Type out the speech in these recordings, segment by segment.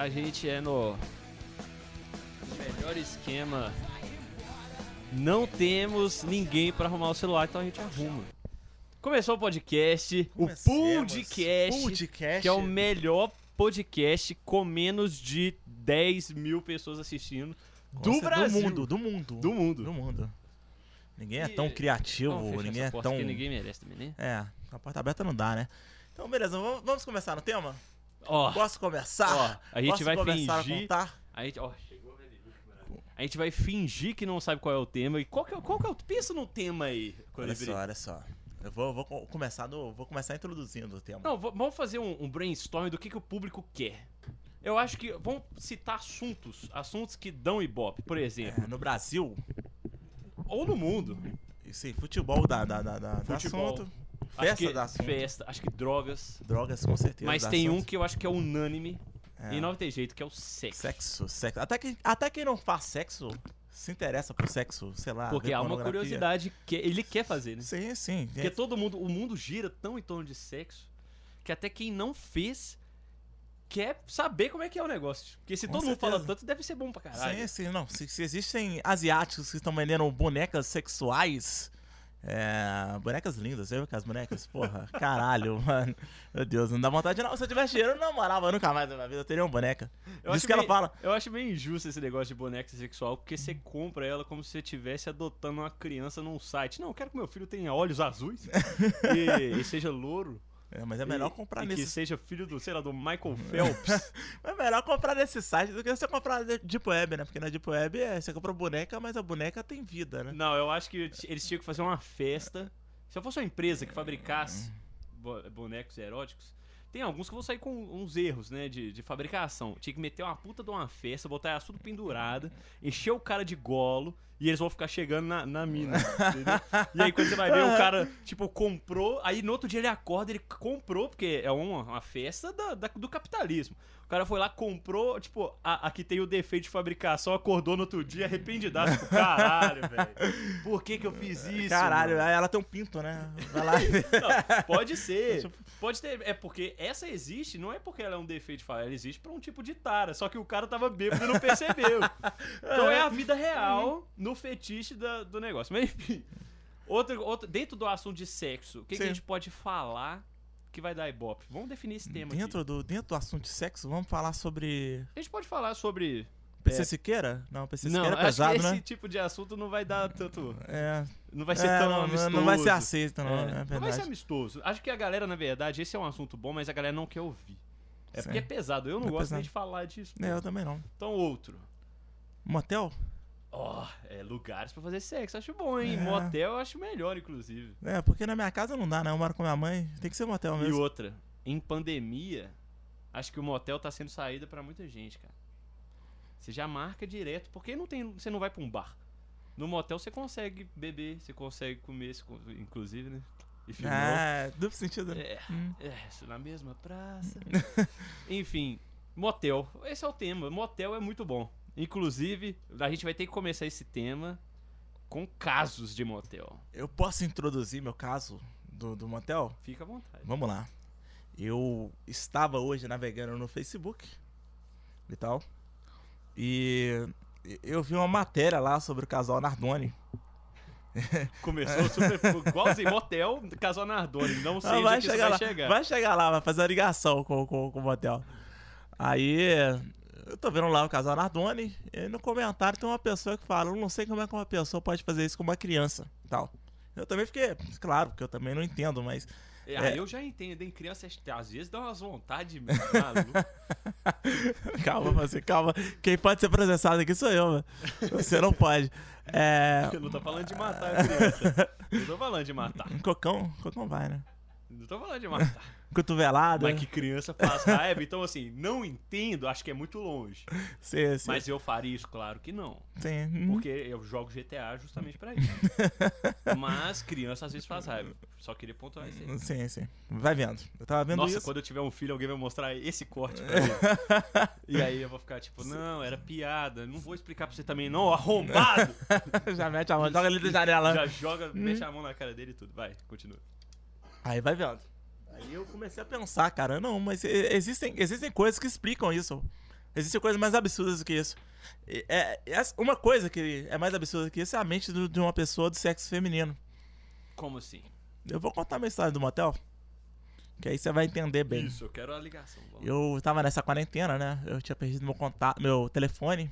a gente é no, melhor esquema. Não temos ninguém pra arrumar o celular, então a gente arruma. Começou o podcast, o podcast, Podcast. que é o melhor podcast com menos de 10 mil pessoas assistindo do Nossa, Brasil. Do mundo, do mundo. Do mundo. Do mundo. Ninguém é E- tão criativo, Vamos ninguém é tão... ninguém merece também, né? É, a porta aberta não dá, né? Então, beleza, vamos, vamos começar no tema? Ó, Posso começar? Ó, a gente Posso vai começar fingir- a contar? a gente, ó, chegou né, a gente vai fingir que não sabe qual é o tema. E qual que é, qual que é o. Pensa no tema aí, Olha Colibri. só, olha só. Eu vou, vou co- começar no, vou começar introduzindo o tema. Não, vamos fazer um, um brainstorm do que, que o público quer. Eu acho que. Vamos citar assuntos. Assuntos que dão ibope, por exemplo. É, no Brasil, Ou no mundo. sim, futebol dá, dá, dá, dá Futebol. assunto. Acho Festa que, dá assunto. Festa. Acho que drogas. Drogas, com certeza. Mas tem um assunto. que eu acho que é unânime. É. E não tem jeito, que é o sexo. Sexo, sexo. Até, que, até quem não faz sexo se interessa por sexo, sei lá. Porque há uma curiosidade que ele quer fazer, né? Sim, sim. Porque todo mundo, o mundo gira tão em torno de sexo que até quem não fez quer saber como é que é o negócio. Porque se Com todo mundo fala certeza. tanto, deve ser bom pra caralho. Sim, sim, não. Se, se existem asiáticos que estão vendendo bonecas sexuais. É, bonecas lindas, eu com as bonecas, porra, caralho, mano. Meu Deus, não dá vontade não. Se eu tivesse dinheiro, eu não namorava nunca mais na minha vida, eu teria uma boneca. Eu Diz que ela meio- fala. Eu acho meio injusto esse negócio de boneca sexual, porque você compra ela como se você estivesse adotando uma criança num site. Não, eu quero que meu filho tenha olhos azuis e, e seja louro. É, mas é melhor e, comprar e que nesse. seja filho do, sei lá, do Michael Phelps. É melhor comprar nesse site do que você comprar na Deep Web, né? Porque na Deep Web é, você compra boneca, mas a boneca tem vida, né? Não, eu acho que eles tinham que fazer uma festa. Se eu fosse uma empresa que fabricasse bo- bonecos eróticos, tem alguns que vão sair com uns erros, né, de, de fabricação. Tinha que meter uma puta de uma festa, botar ela tudo pendurada, encher o cara de golo e eles vão ficar chegando na, na mina, entendeu? E aí quando você vai ver, o cara, tipo, comprou, aí no outro dia ele acorda, ele comprou, porque é uma, uma festa da- da- do capitalismo. O cara foi lá, comprou, tipo, a, a que tem o defeito de fabricação, acordou no outro dia arrependidaço. Tipo, caralho, velho. Por que que eu fiz isso? Caralho, mano? ela tem um pinto, né? Vai lá. Não, pode ser. Pode ter. É porque essa existe, não é porque ela é um defeito de fala, ela existe pra um tipo de tara. Só que o cara tava bêbado e não percebeu. Então é a vida real no fetiche da- do negócio. Mas enfim. Outro, outro, dentro do assunto de sexo, o que, que a gente pode falar que vai dar ibope? Vamos definir esse tema dentro, aqui. do, dentro do assunto de sexo, vamos falar sobre. A gente pode falar sobre. PC É. Siqueira? Não, PC não, Siqueira é pesado, que esse né? tipo de assunto não vai dar tanto. É. Não vai ser É, tão não, amistoso. não vai ser aceito, não, É, é, não vai ser amistoso. Acho que a galera, na verdade, esse é um assunto bom, mas a galera não quer ouvir. É Sim. porque é pesado. Eu não É gosto pesado. nem de falar disso. É, eu também não. Então, outro. Motel? Ó, é lugares pra fazer sexo. Acho bom, hein? É. Motel eu acho melhor, inclusive. É, porque na minha casa não dá, né? Eu moro com minha mãe. Tem que ser motel E mesmo. outra. Em pandemia, acho que o motel tá sendo saída pra muita gente, cara. Você já marca direto, porque não tem, você não vai pra um bar. No motel você consegue beber, você consegue comer, inclusive, né? E filmou. Ah, duplo sentido. É, Hum. é, isso na mesma praça. Enfim, motel. Esse é o tema. Motel é muito bom. Inclusive, a gente vai ter que começar esse tema com casos de motel. Eu posso introduzir meu caso do, do motel? Fica à vontade. Vamos lá. Eu estava hoje navegando no Facebook e tal. E eu vi uma matéria lá sobre o casal Nardoni. Começou super igualzinho motel, casal Nardoni. Não sei Ah, onde vai, chegar vai lá, chegar. vai chegar lá, vai fazer a ligação com, com, com o motel. Aí, eu tô vendo lá o casal Nardoni, e no comentário tem uma pessoa que fala: Eu não sei como é que uma pessoa pode fazer isso com uma criança tal. Eu também fiquei, claro, porque eu também não entendo, mas. É, é. eu já entendo, em criança às vezes dá umas vontades malucas. calma, você, calma. Quem pode ser processado aqui sou eu, mano. Você não pode. É. Eu não tô falando de matar a criança. Não tô falando de matar. Um cocão, cocão vai, né? Não tô falando de matar. Cotovelada. Mas que criança faz raiva. Então, assim, não entendo, acho que é muito longe. Sim, sim. Mas eu faria isso, claro que não. sim. Hum. Porque eu jogo GTA justamente pra isso. Mas criança às vezes faz raiva. Só queria pontuar isso aí. Sim, sim. Vai vendo. Eu tava vendo Nossa, isso. quando eu tiver um filho, alguém vai mostrar esse corte pra ele. e aí eu vou ficar tipo, não, era piada. Não vou explicar pra você também, não, arrombado! Já mete a mão, joga ali da janela. Já joga, mexe a mão na cara dele e tudo. Vai, continua. Aí vai vendo. Aí eu comecei a pensar, cara, não, mas existem, existem coisas que explicam isso. Existem coisas mais absurdas do que isso. É, é- uma coisa que é mais absurda que isso é a mente do- de uma pessoa do sexo feminino. Como assim? Eu vou contar minha história do motel, que aí você vai entender bem. Isso, eu quero a ligação. vamos. Eu tava nessa quarentena, né? Eu tinha perdido meu contato, meu telefone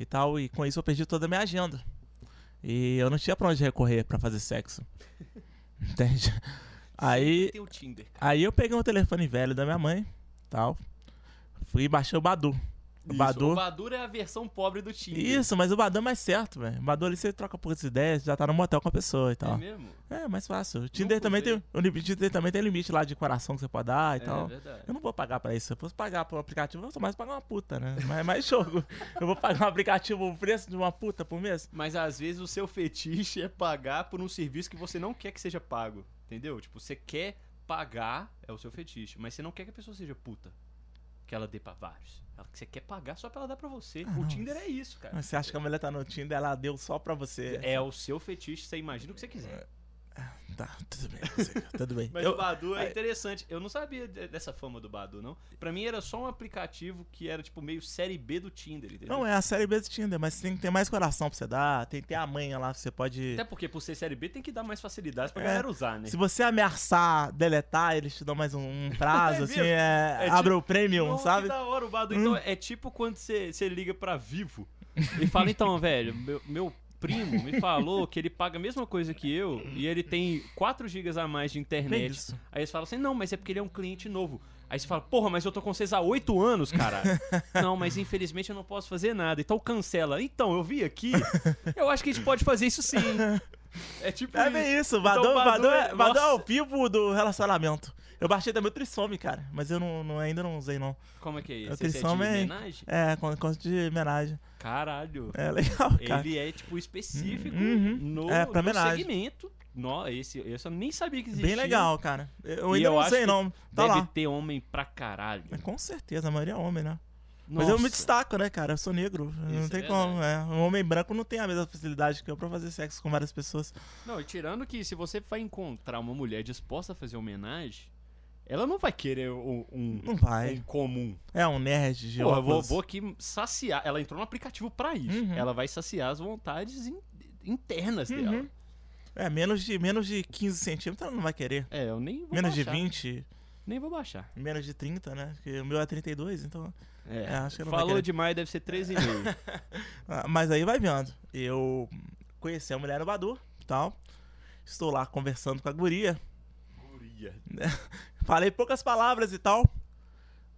e tal, e com isso eu perdi toda a minha agenda. E eu não tinha pra onde recorrer pra fazer sexo. Entende? Aí, Tinder, aí eu peguei um telefone velho da minha mãe, tal. Fui e baixei o Badu. O Isso, Badu. O Badu é a versão pobre do Tinder. Isso, mas o Badu é mais certo, velho. O Badu ali você troca poucas ideias, já tá no motel com a pessoa e É tal. mesmo? É, mais fácil. O Tinder também tem. O Tinder também tem limite lá de coração que você pode dar e É tal. verdade. Eu não vou pagar pra isso. Se eu fosse pagar pro aplicativo, eu só mais pagar uma puta, né? Mas é mais jogo. Eu vou pagar um aplicativo o preço de uma puta por mês? Mas às vezes o seu fetiche é pagar por um serviço que você não quer que seja pago. Entendeu? Tipo, você quer pagar, é o seu fetiche, mas você não quer que a pessoa seja puta. Que ela dê pra vários. Ela, que você quer pagar só pra ela dar pra você. Ah, o não. Tinder é isso, cara. Mas Você acha que a mulher tá no Tinder, ela deu só pra você. É o seu fetiche, você imagina o que você quiser. Tá, tudo bem, tudo bem. Mas Eu- o Badu é interessante. Eu não sabia de- dessa fama do Badu, não. Pra mim era só um aplicativo que era tipo meio série B do Tinder, entendeu? Não, é a série B do Tinder, mas tem que ter mais coração pra você dar. Tem que ter a manha lá, você pode. Até porque por ser série B tem que dar mais facilidades pra É. galera usar, né? Se você ameaçar deletar, eles te dão mais um, prazo, É assim, é, É abre tipo- o premium, Nossa, sabe? Que da hora o Badu. Hum. Então é tipo quando você você liga pra Vivo e fala, então, velho, meu, meu primo me falou que ele paga a mesma coisa que eu e ele tem 4 GB a mais de internet. isso. Aí eles falam assim, não, mas é porque ele é um cliente novo. Aí você fala, porra, mas eu tô com vocês há 8 anos, cara. não, mas infelizmente eu não posso fazer nada. Então cancela. Então, eu vi aqui, eu acho que a gente pode fazer isso sim. É tipo É bem isso, Então, Badu, Badu Badu, é- é, é o nossa. pivo do relacionamento. Eu baixei também o Trissome, cara, mas eu não, não- ainda não usei, não. Como é que é O isso? Esse é de Trissome é- homenagem? É, com conto de homenagem. Caralho. É legal, cara. Ele é, tipo, específico Uhum. no, É, pra no homenagem. segmento. No, esse, eu nem sabia que existia. Bem legal, cara. Eu ainda eu não sei, não. Tá Deve lá. ter homem pra caralho. É, Com certeza, a maioria é homem, né? Mas eu Nossa. me destaco, né, cara? Eu sou negro. não Isso tem é como. É. Um homem branco não tem a mesma facilidade que eu pra fazer sexo com várias pessoas. Não, e tirando que se você vai encontrar uma mulher disposta a fazer homenagem, ela não vai querer um, um, Não vai. um comum. É um nerd de eu vou, vou aqui saciar. Ela entrou no aplicativo pra isso. Uhum. Ela vai saciar as vontades in- internas dela. Uhum. É, menos de, menos de 15 centímetros ela não vai querer. É, eu nem vou Menos baixar. de 20, Nem vou baixar. menos de 30, né? Porque o meu é 32, então. É, É, acho que não falou demais, deve ser 13,5. Ah, mas aí vai vendo. Eu conheci a mulher no Badu e tal. Estou lá conversando com a guria. Guria. Falei poucas palavras e tal.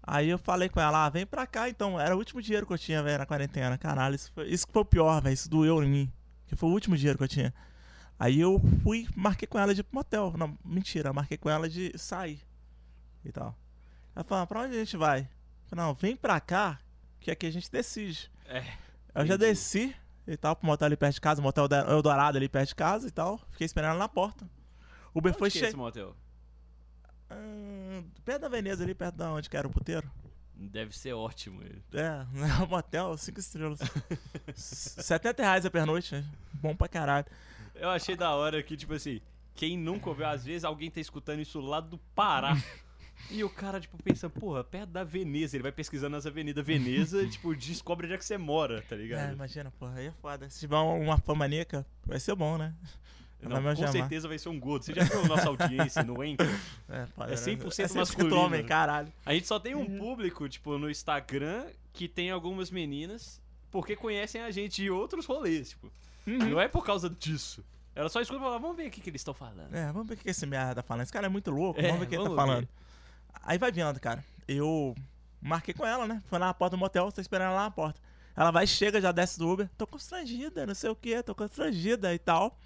Aí eu falei com ela, ah, vem pra cá então. Era o último dinheiro que eu tinha, velho, na quarentena. Caralho, isso, foi, isso que foi o pior, velho. Isso doeu em mim. Que foi o último dinheiro que eu tinha. Aí eu fui, marquei com ela de ir pro motel. Não, mentira, marquei com ela de sair. E tal. Ela falou, ah, pra onde a gente vai? Eu falei, não, vem pra cá, que aqui a gente decide. É. Eu já Entendi. desci e tal, pro motel ali perto de casa, motel Eldorado ali perto de casa e tal. Fiquei esperando ela na porta. O Uber Onde foi é cheio. Ah, perto da Veneza ali, perto da onde que era o puteiro. Deve ser ótimo ele. É, é um motel, cinco estrelas. S- 70 reais a pernoite, né? bom pra caralho. Eu achei da hora que, tipo assim, quem nunca ouviu, às vezes alguém tá escutando isso lá do Pará. E o cara, tipo, pensa, porra, perto da Veneza. Ele vai pesquisando nas avenidas Veneza e, tipo, descobre onde é que você mora, tá É, ligado? imagina, porra, aí é foda. Se tiver uma, maníaca, vai ser bom, né? Não, me com chamar. certeza vai ser um gordo. Você já viu a nossa audiência no Anchor? É, foda, É né? 100% é 100% masculino. homem, caralho. A gente só tem um público, tipo, no Instagram que tem algumas meninas porque conhecem a gente de outros rolês, tipo. Uhum. Não é por causa disso. Ela só escuta e fala, vamos ver o que, que eles estão falando. É, vamos ver o que esse merda tá falando. Esse cara é muito louco, É, vamos ver o que ele tá falando. ver. Aí vai vendo, cara. Eu marquei com ela, né? Foi lá na porta do motel, tô esperando ela lá na porta. Ela vai, chega, já desce do Uber. Tô constrangida, não sei o que, tô constrangida e tal.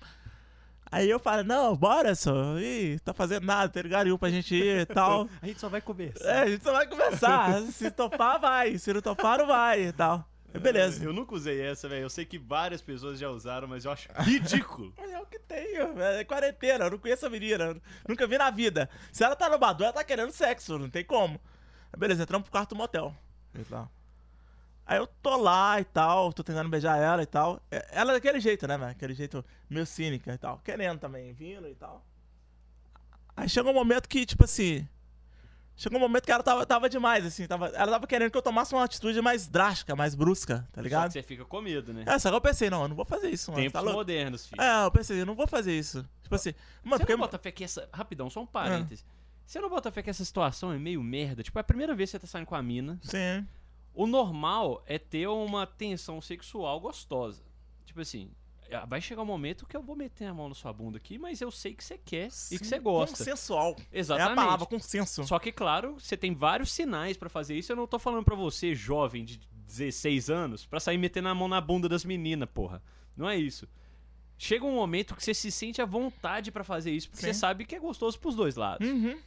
Aí eu falo, não, bora só. Ih, tá fazendo nada, tem lugar nenhum pra gente ir e tal. A gente só vai conversar. É, a gente só vai conversar. Se topar, vai. Se não topar, não vai e tal. Beleza. Eu nunca usei essa, velho. Eu sei que várias pessoas já usaram, mas eu acho ridículo. É o que tenho, velho. É quarentena, eu não conheço a menina. Nunca vi na vida. Se ela tá no Badu, ela tá querendo sexo, não tem como. Beleza, entramos pro quarto do motel. E tal. Aí eu tô lá e tal, tô tentando beijar ela e tal. É- Ela é daquele jeito, né, velho? Aquele jeito meio cínica e tal. Querendo também, vindo e tal. Aí chegou um momento que, tipo assim. Chegou um momento que ela tava, tava demais, assim. Tava, ela tava querendo que eu tomasse uma atitude mais drástica, mais brusca, tá Só ligado? que você fica com medo, né? É, só que eu pensei, não, eu não vou fazer isso, mano. Tempos Tá louco? modernos, filho. É, eu pensei, eu não vou fazer isso. Tipo assim, mano, Você porque. não bota fé que essa. Rapidão, só um Ah. parênteses. Você não bota fé que essa situação é meio merda? Tipo, é a primeira vez que você tá saindo com a mina. Sim. O normal é ter uma tensão sexual gostosa. Tipo assim, ah, vai chegar um momento que eu vou meter a mão na sua bunda aqui, mas eu sei que você quer e que você gosta. Consensual. Exatamente. É a palavra, consenso. Só que, claro, você tem vários sinais pra fazer isso. Eu não tô falando pra você, jovem de 16 anos, pra sair metendo a mão na bunda das meninas, porra. Não é isso. Chega um momento que você se sente à vontade pra fazer isso, porque Sim. você sabe que é gostoso pros dois lados. Uhum.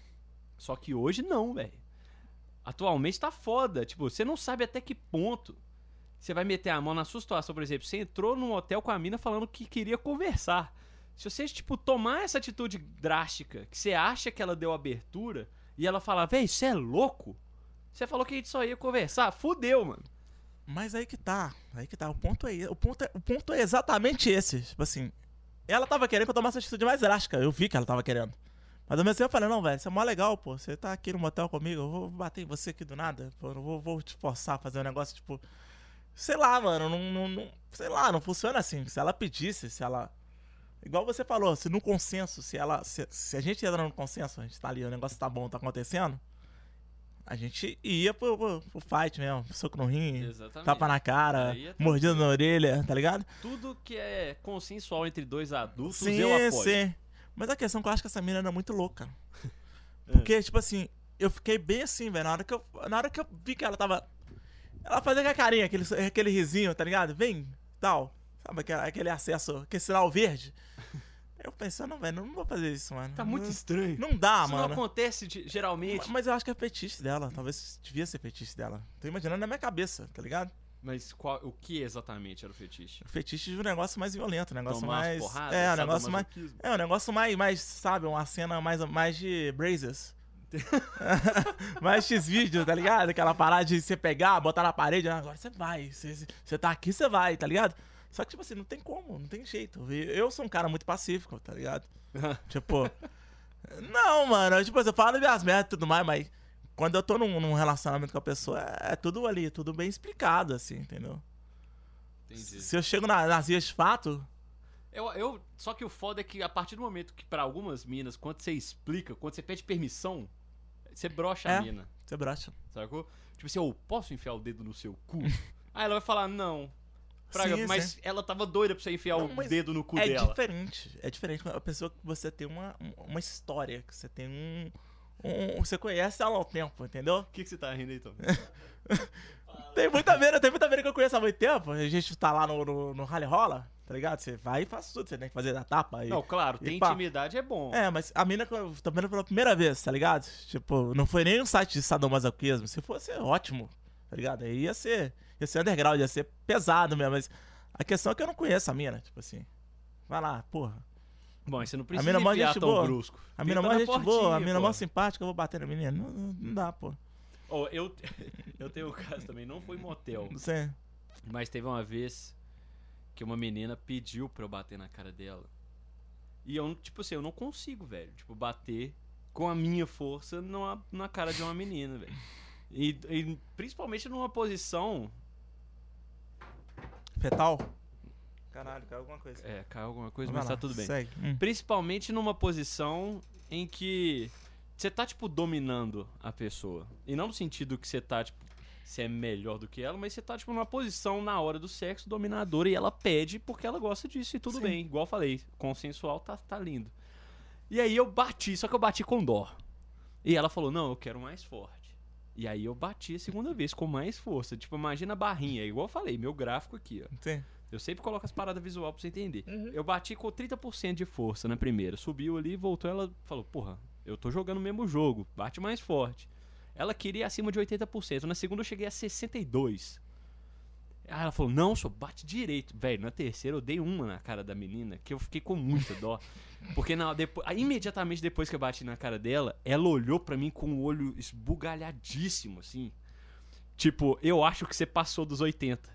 Só que hoje não, velho. Atualmente tá foda. Tipo, você não sabe até que ponto você vai meter a mão na sua situação, por exemplo. Você entrou num hotel com a mina falando que queria conversar. Se você, tipo, tomar essa atitude drástica, que você acha que ela deu abertura, e ela falar, véi, você é louco? Você falou que a gente só ia conversar? Fudeu, mano. Mas aí que tá. Aí que tá. O ponto é, o ponto é, o ponto é exatamente esse. Tipo assim, ela tava querendo que eu tomasse uma atitude mais drástica. Eu vi que ela tava querendo. Mas ao mesmo tempo eu falei, não, velho, isso é mó legal, pô. Você tá aqui no motel comigo, eu vou bater em você aqui do nada. Pô, eu não vou, vou te forçar a fazer um negócio, tipo. Sei lá, mano, não, não, não- Sei lá, não funciona assim. Se ela pedisse, se ela. Igual você falou, se no consenso, se ela. Se, se a gente entra no consenso, a gente tá ali, o negócio tá bom, tá acontecendo. A gente ia pro, pro, pro fight mesmo, soco no rim, Exatamente. tapa na cara, é mordida na orelha, tá ligado? Tudo que é consensual entre dois adultos, sim, eu apoio. sim. Mas a questão é que eu acho que essa mina era muito louca. É. Porque, tipo assim, eu fiquei bem assim, velho. Na hora que eu, na hora que eu vi que ela tava. Ela fazia aquela carinha, aquele, aquele risinho, tá ligado? Vem, tal. Sabe aquele, aquele acesso, aquele sinal verde. Eu pensei, não, velho, não vou fazer isso, mano. Tá muito não, estranho. não dá, Isso não mano. acontece de- geralmente. Mas eu acho que é fetiche dela. Talvez devia ser fetiche dela. Tô imaginando na minha cabeça, tá ligado? Mas qual, o que exatamente era o fetiche? O fetiche de um negócio mais violento, um negócio Tomar mais. porradas, é, um negócio mais. É, um negócio mais, mais, sabe, uma cena mais, mais de Brazers. mais X-vídeo, tá ligado? Aquela parada de você pegar, botar na parede, ah, agora você vai. Você, você tá aqui, você vai, tá ligado? Só que, tipo assim, não tem como, não tem jeito. Eu sou um cara muito pacífico, tá ligado? tipo. Não, mano, tipo, eu falo minhas merdas e tudo mais, mas quando eu tô num, num relacionamento com a pessoa, é, é tudo ali, tudo bem explicado, assim, entendeu? Entendi. Se eu chego na, nas vias de fato, Eu, eu, só que o foda é que a partir do momento que pra algumas minas, quando você explica, quando você pede permissão, você brocha É. a mina, você brocha. sacou? Tipo assim, eu posso enfiar o dedo no seu cu? Aí ela vai falar, não. Praga, Sim, mas sim. ela tava doida pra você enfiar Não, o dedo no cu é dela. diferente. É diferente. A pessoa que você tem uma, uma história, que você tem um, um- Você conhece ela ao tempo, entendeu? O que, que você tá rindo aí, Tom? Tem muita mina, tem muita mina que eu conheço há muito tempo. A gente tá lá no, no, no Rally Rola, tá ligado? Você vai e faz tudo, você tem que fazer da tapa. E... Não, claro, ter pá. intimidade é bom. É, mas a mina que eu tô vendo pela primeira vez, tá ligado? Tipo, não foi nem um site de sadomasoquismo. Se fosse, ótimo, tá ligado? Aí ia ser, ia ser underground, ia ser pesado mesmo. Mas a questão é que eu não conheço a mina, tipo assim. Vai lá, porra. Bom, você não A precisa mina é mó enfiar gente tão boa. brusco. A mina Tenta mó gente boa, a portinha, mina mó simpática, eu vou bater na menina. Não, não, dá, pô. Ó, eu, eu tenho um caso também, não foi motel, Não sei. mas teve uma vez que uma menina pediu pra eu bater na cara dela. E eu, tipo assim, eu não consigo, velho. Tipo, bater com a minha força numa, na cara de uma menina, velho. E, e principalmente numa posição. Fetal? Caralho, caiu alguma coisa. É, caiu alguma coisa, Vai mas lá, tá tudo bem. Segue. Hum. Principalmente numa posição em que você tá, tipo, dominando a pessoa. E não no sentido que você tá, tipo, você é melhor do que ela, mas você tá, tipo, numa posição na hora do sexo dominadora e ela pede porque ela gosta disso e tudo Sim. bem. Igual eu falei, consensual tá, tá lindo. E aí eu bati, só que eu bati com dó. E ela falou, não, eu quero mais forte. E aí eu bati a segunda vez com mais força. Tipo, imagina a barrinha. Igual eu falei, meu gráfico aqui, ó. Sim. Eu sempre coloco as paradas visual pra você entender. Uhum. Eu bati com 30% de força na primeira. Subiu ali, voltou, ela falou, porra, eu tô jogando o mesmo jogo, bate mais forte. Ela queria acima de 80%. Na segunda eu cheguei a 62%. Aí ela falou, não, só bate direito. Velho, na terceira eu dei uma na cara da menina, que eu fiquei com muita dó. Porque na, depois, imediatamente depois que eu bati na cara dela, ela olhou pra mim com o olho esbugalhadíssimo, assim. Tipo, eu acho que você passou dos 80.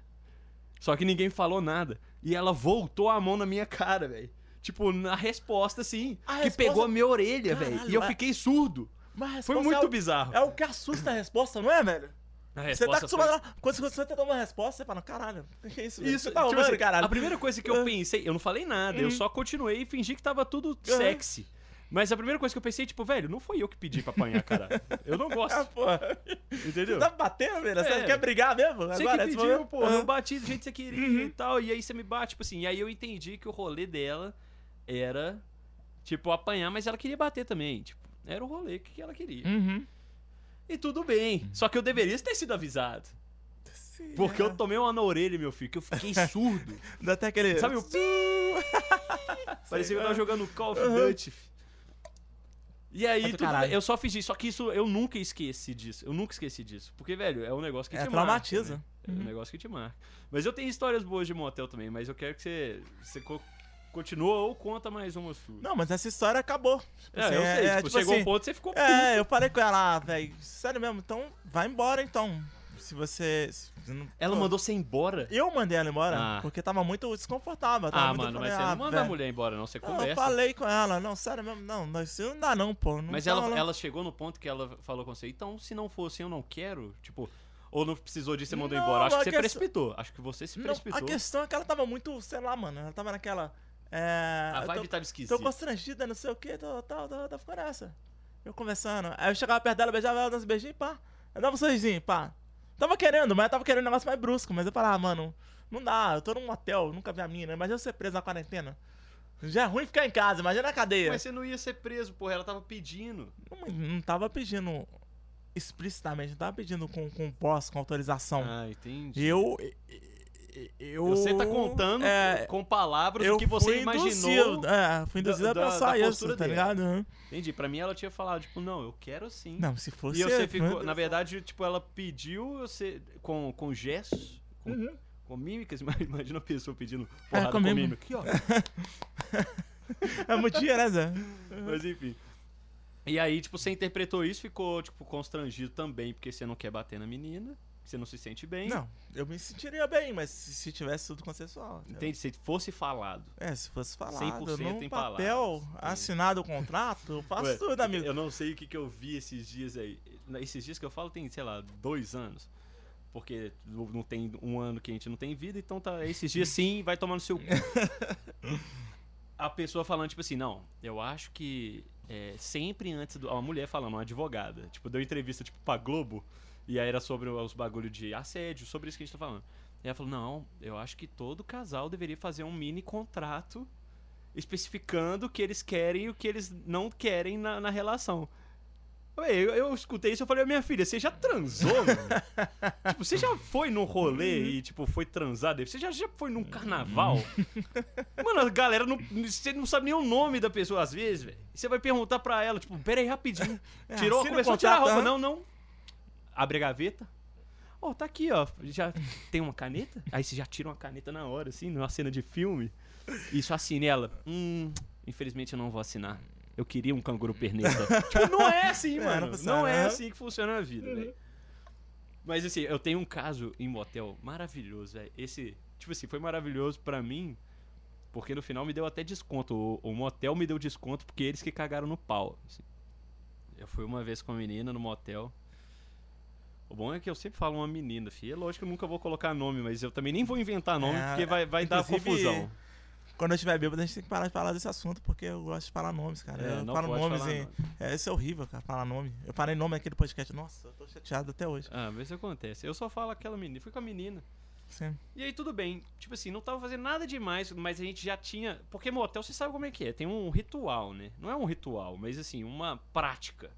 Só que ninguém falou nada. E ela voltou a mão na minha cara, velho. Tipo, na resposta, assim. A que resposta- pegou a minha orelha, velho. E eu é- fiquei surdo. Foi resposta muito é o, bizarro. é o que assusta a resposta, não é, velho? Você tá resposta foi- acostumado. Quando você tá dando uma resposta, você fala, caralho, que é isso? Isso, você tá tipo assim, caralho. A primeira coisa que eu pensei, eu não falei nada, eu Uhum. só continuei e fingi que tava tudo Uhum. sexy. Mas a primeira coisa que eu pensei, tipo, velho, não foi eu que pedi pra apanhar, cara. Eu não Ah, gosto, porra. entendeu? Você tá batendo, velho? Você É. quer brigar mesmo? Você Agora, que pediu, pô, eu bati do jeito que você queria Uhum. e tal, e aí você me bate, tipo assim, e aí eu entendi que o rolê dela era, tipo, apanhar, mas ela queria bater também, tipo, era o rolê que ela queria. Uhum. E tudo bem, só que eu deveria ter sido avisado, Sim, porque é. eu tomei uma na orelha, meu filho, que eu fiquei surdo. Dá até aquele. Sabe o Parecia que eu tava jogando Call of Uhum. E aí, tudo eu só fiz isso. Só que isso eu nunca esqueci disso. Eu nunca esqueci disso. Porque, velho, é um negócio que É, te traumatiza. marca. né? É um negócio que te marca. Mas eu tenho histórias boas de motel também, mas eu quero que você, você co- continua ou conta mais uma sua. Não, mas essa história acabou. Tipo é, assim, eu sei. é, tipo, tipo chegou assim, um ponto você ficou puto. É, eu falei com ela, ah, velho, sério mesmo, então vai embora então. Se você. se não- Ela Pô, mandou você embora. Eu mandei ela embora, Ah. porque tava muito desconfortável. Tava Ah, muito, mano, eu mas você ah, não manda a mulher embora, não. Você Não, eu conversa. falei com ela, não, sério mesmo, não, isso não dá não, pô. Não Mas ela, não. ela chegou no ponto que ela falou com você, então se não for assim, eu não quero. Tipo, ou não precisou disso, você mandou embora. Acho que você questão- precipitou. Acho que você se Não, precipitou. a questão é que ela tava muito, sei lá, mano, ela tava naquela. É, A eu vibe tô, tava esquisita. tô constrangida, não sei o que, tal, tal, tal, tá ficando essa. Eu conversando. Aí eu chegava perto dela, beijava ela, dava uns beijinhos, pá. Eu dava um sorrisinho, pá. Tava querendo, mas eu tava querendo um negócio mais brusco. Mas eu falava, ah, mano, não dá, eu tô num hotel, nunca vi a mina. Imagina eu ser preso na quarentena. Já é ruim ficar em casa, imagina na cadeia. Mas você não ia ser preso, porra. Ela tava pedindo. Não, não tava pedindo explicitamente, não tava pedindo com, com voz, com autorização. Ah, entendi. Eu. Eu. Você tá contando é, com palavras o que você imaginou. Induzido, é, fui induzido da- a da- pensar da isso, tá dele. ligado? Uhum. Entendi. Pra mim ela tinha falado, tipo, não, eu quero sim. Não, se fosse. e você ficou. Na verdade, tipo, ela pediu você com, com gestos, com, Uhum. com mímicas. Imagina a pessoa pedindo porrada com com, mímica. Aqui, ó. É muito né, Zé? Mas enfim. E aí, tipo, você interpretou isso, ficou, tipo, constrangido também, porque você não quer bater na menina, você não se sente bem. Não, eu me sentiria bem, mas se, se tivesse tudo consensual. Entende? Se fosse falado. É, se fosse falado 100% num em papel, palavras. assinado o contrato, eu faço Ué, tudo, amigo. Eu não sei o que, que eu vi esses dias aí. Esses dias que eu falo tem, sei lá, dois anos. Porque não não tem um ano que a gente não tem vida, então tá. Esses dias sim, vai tomar no seu cu. A pessoa falando, tipo assim, não, eu acho que é, sempre antes do. Uma mulher falando, uma advogada. Tipo, deu entrevista, tipo, pra Globo. E aí era sobre os bagulho de assédio, sobre isso que a gente tá falando. E ela falou, não, eu acho que todo casal deveria fazer um mini contrato especificando o que eles querem e o que eles não querem na, na relação. Eu, eu escutei isso e falei, minha filha, você já transou, mano? tipo, você já foi num rolê e, tipo, foi transar? Você já, já foi num carnaval? mano, a galera não. Você não sabe nem o nome da pessoa às vezes, velho. Você vai perguntar pra ela, tipo, pera aí rapidinho. É, Tirou, começou a tirar a roupa. Não, não. Abre a gaveta. Ó, tá aqui, ó. Já tem uma caneta? Aí você já tira uma caneta na hora, assim, numa cena de filme. Isso assine ela. Hum, infelizmente eu não vou assinar. Eu queria um canguru perneta. tipo, não é assim, É, mano. não Não, é assim que funciona a vida, velho. Mas assim, eu tenho um caso em motel maravilhoso, velho. Esse, tipo assim, foi maravilhoso pra mim, porque no final me deu até desconto. O, o motel me deu desconto porque eles que cagaram no pau. assim. Eu fui uma vez com a menina no motel. O bom é que eu sempre falo uma menina, filho. É lógico que eu nunca vou colocar nome, mas eu também nem vou inventar nome, É, porque vai, vai dar inclusive, confusão. Quando eu estiver bêbado, a gente tem que parar de falar desse assunto, porque eu gosto de falar nomes, cara. É, eu não falo nomes falar e. nome. É, isso é horrível, cara, falar nome. Eu falei nome naquele podcast. Nossa, eu tô chateado até hoje. Ah, mas isso acontece. Eu só falo aquela menina. Fui com a menina. Sim. E aí tudo bem. Tipo assim, não tava fazendo nada demais, mas a gente já tinha. Porque motel, você sabe como é que é. Tem um ritual, né? Não é um ritual, mas assim, uma prática.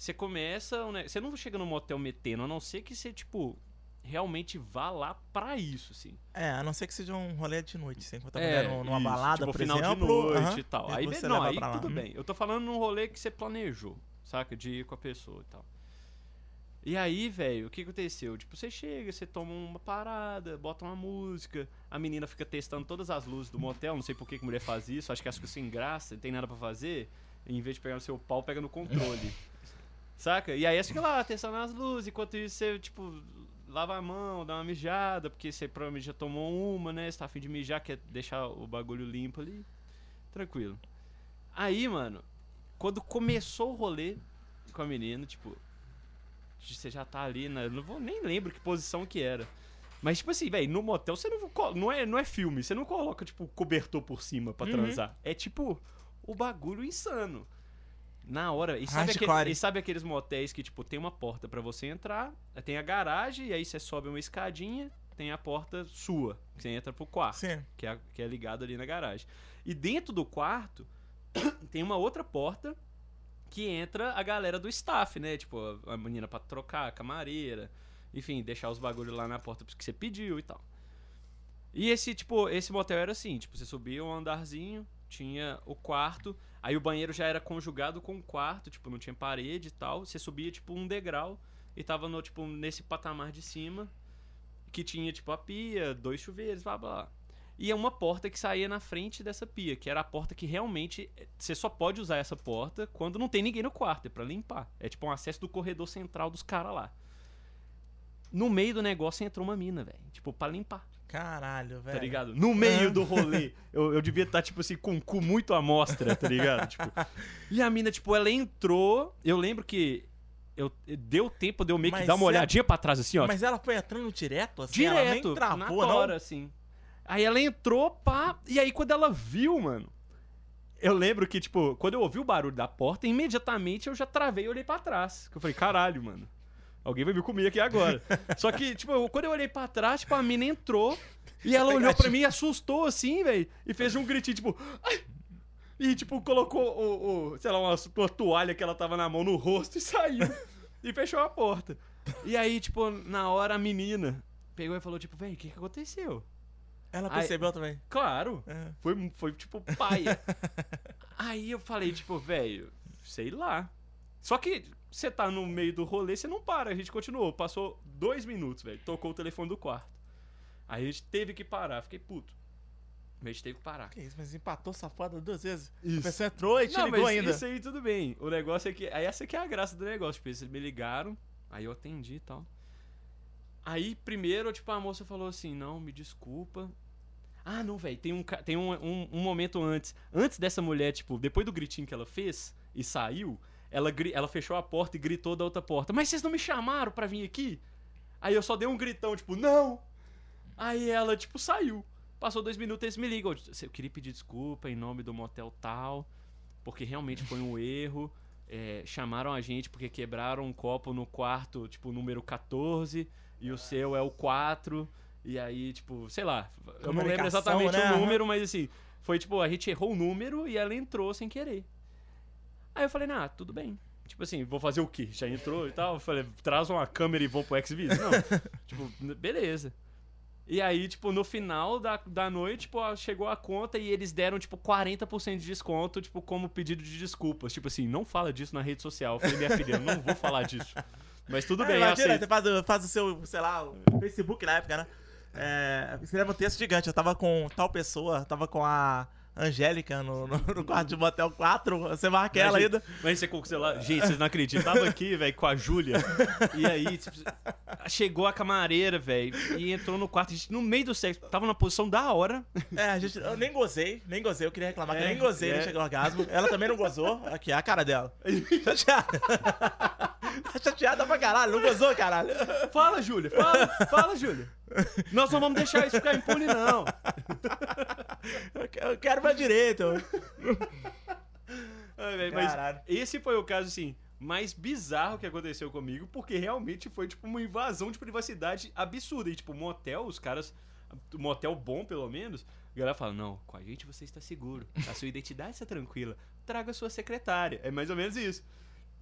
Você começa. né? Você não chega no motel metendo, a não ser que você, tipo, realmente vá lá pra isso, assim. É, a não ser que seja um rolê de noite, você encontra É, mulher num- numa isso, balada, tipo, por final exemplo. de noite aham, e tal. Aí, você não, aí pra lá. tudo Hum. bem. Eu tô falando num rolê que você planejou, saca? De ir com a pessoa e tal. E aí, velho, o que aconteceu? Tipo, você chega, você toma uma parada, bota uma música, a menina fica testando todas as luzes do motel, não sei por que, que mulher faz isso, acho que acho que sem graça, não tem nada pra fazer, em vez de pegar no seu pau, pega no controle. Saca? E aí você fica lá testando as luzes, enquanto isso você, tipo, lava a mão, dá uma mijada, porque você provavelmente já tomou uma, né? Você tá afim de mijar, quer deixar o bagulho limpo ali. Tranquilo. Aí, mano, quando começou o rolê, com a menina, tipo. Você já tá ali, eu não vou nem lembro que posição que era. Mas, tipo assim, velho, no motel você não. Não é, não é filme, você não coloca, tipo, cobertor por cima pra Uhum. transar. É tipo o bagulho insano. Na hora. E sabe, aquele- e sabe aqueles motéis que, tipo, tem uma porta pra você entrar, tem a garagem, e aí você sobe uma escadinha, tem a porta sua, que você entra pro quarto Sim. que é, que é ligado ali na garagem. E dentro do quarto tem uma outra porta que entra a galera do staff, né? Tipo, a a menina pra trocar, a camareira, enfim, deixar os bagulhos lá na porta que você pediu e tal. E esse, tipo, esse motel era assim, tipo, você subia um andarzinho, tinha o quarto, aí o banheiro já era conjugado com o quarto, tipo, não tinha parede e tal. Você subia, tipo, um degrau e tava no, tipo, nesse patamar de cima, que tinha, tipo, a pia, dois chuveiros, blá blá. E é uma porta que saía na frente dessa pia, que era a porta que realmente eh, você só pode usar essa porta quando não tem ninguém no quarto, é pra limpar. É tipo um acesso do corredor central dos caras lá. No meio do negócio entrou uma mina, velho. Tipo, pra limpar, Caralho, velho. tá ligado? No meio do rolê. Eu, eu devia estar, tipo assim, com o cu muito à mostra, tá ligado? Tipo, e a mina, tipo, ela entrou. Eu lembro que. Eu, deu tempo de eu meio que Mas dar uma é- olhadinha pra trás, assim, ó. Mas ela foi entrando direto, assim? ela nem Direto, travou, na não? hora, assim. Aí ela entrou, pá, e aí quando ela viu, mano, eu lembro que, tipo, quando eu ouvi o barulho da porta, imediatamente eu já travei e olhei pra trás. Que eu falei, caralho, mano. Alguém vai me comer aqui agora. Só que, tipo, quando eu olhei pra trás, tipo, a mina entrou e ela olhou pra mim e assustou assim, velho, e fez um gritinho, tipo. "Ai!" E, tipo, colocou o, o- sei lá, uma, uma toalha que ela tava na mão no rosto e saiu. e fechou a porta. E aí, tipo, na hora a menina pegou e falou, tipo, velho, o que, que aconteceu? Ela Aí- percebeu também. Claro, É. foi, foi tipo paia. aí eu falei, tipo, velho, sei lá. Só que você tá no meio do rolê, você não para. A gente continuou. Passou dois minutos, velho. Tocou o telefone do quarto. Aí a gente teve que parar. Fiquei puto. A gente teve que parar. Que isso, mas empatou safada duas vezes. A Isso. pessoa entrou e te Não, ligou mas ainda. isso aí tudo bem. O negócio é que. Aí essa que é a graça do negócio. Tipo, eles me ligaram, aí eu atendi e tal. Aí, primeiro, tipo, a moça falou assim: não, me desculpa. Ah, não, velho, tem, um, tem um, um, um momento antes. Antes dessa mulher, tipo, depois do gritinho que ela fez e saiu, ela, ela fechou a porta e gritou da outra porta: Mas vocês não me chamaram pra vir aqui? Aí eu só dei um gritão, tipo, não! Aí ela, tipo, saiu. Passou dois minutos, eles me ligam. Eu queria pedir desculpa em nome do motel tal, porque realmente foi um erro. É, chamaram a gente porque quebraram um copo no quarto, tipo, número 14, e o seu é o 4. E aí, tipo, sei lá, eu não lembro exatamente né? o número, mas assim, foi tipo, a gente errou o número e ela entrou sem querer. Aí eu falei, nah, tudo bem. Tipo assim, vou fazer o quê? Já entrou e tal? Eu falei, traz uma câmera e vou pro Xvideos? Não. tipo, beleza. E aí, tipo, no final da, da noite, tipo, chegou a conta e eles deram, tipo, 40% de desconto, tipo, como pedido de desculpas. Tipo assim, não fala disso na rede social. Eu falei, minha filha, eu não vou falar disso. Mas tudo Ah, bem, eu imagina, você faz, o- faz o seu, sei lá, o Facebook na época, né? É, escreve um texto gigante. Eu tava com tal pessoa, tava com a Angélica no, no, no quarto de motel 4. Você marca ela Imagina- ainda. Mas você com o celular. Gente, vocês não acreditam. Tava aqui, velho, com a Júlia. E aí, tipo, chegou a camareira, velho, e entrou no quarto. A gente, no meio do sexo, tava numa posição da hora. É, a gente, eu nem gozei, nem gozei. Eu queria reclamar que eu É, nem gozei, é. nem cheguei ao orgasmo. Ela também não gozou. Aqui, a cara dela. Chateada. Tá chateada pra caralho, não gozou, caralho. Fala, Júlia, fala, fala, Júlia. Nós não vamos deixar isso ficar impune, não. Eu que- Eu quero meu direito. Mas esse foi o caso, assim, mais bizarro que aconteceu comigo, porque realmente foi, tipo, uma invasão de privacidade absurda. E, tipo, motel, os caras. Motel bom, pelo menos. A galera fala: não, com a gente você está seguro. A sua identidade está tranquila. Traga sua secretária. É mais ou menos isso.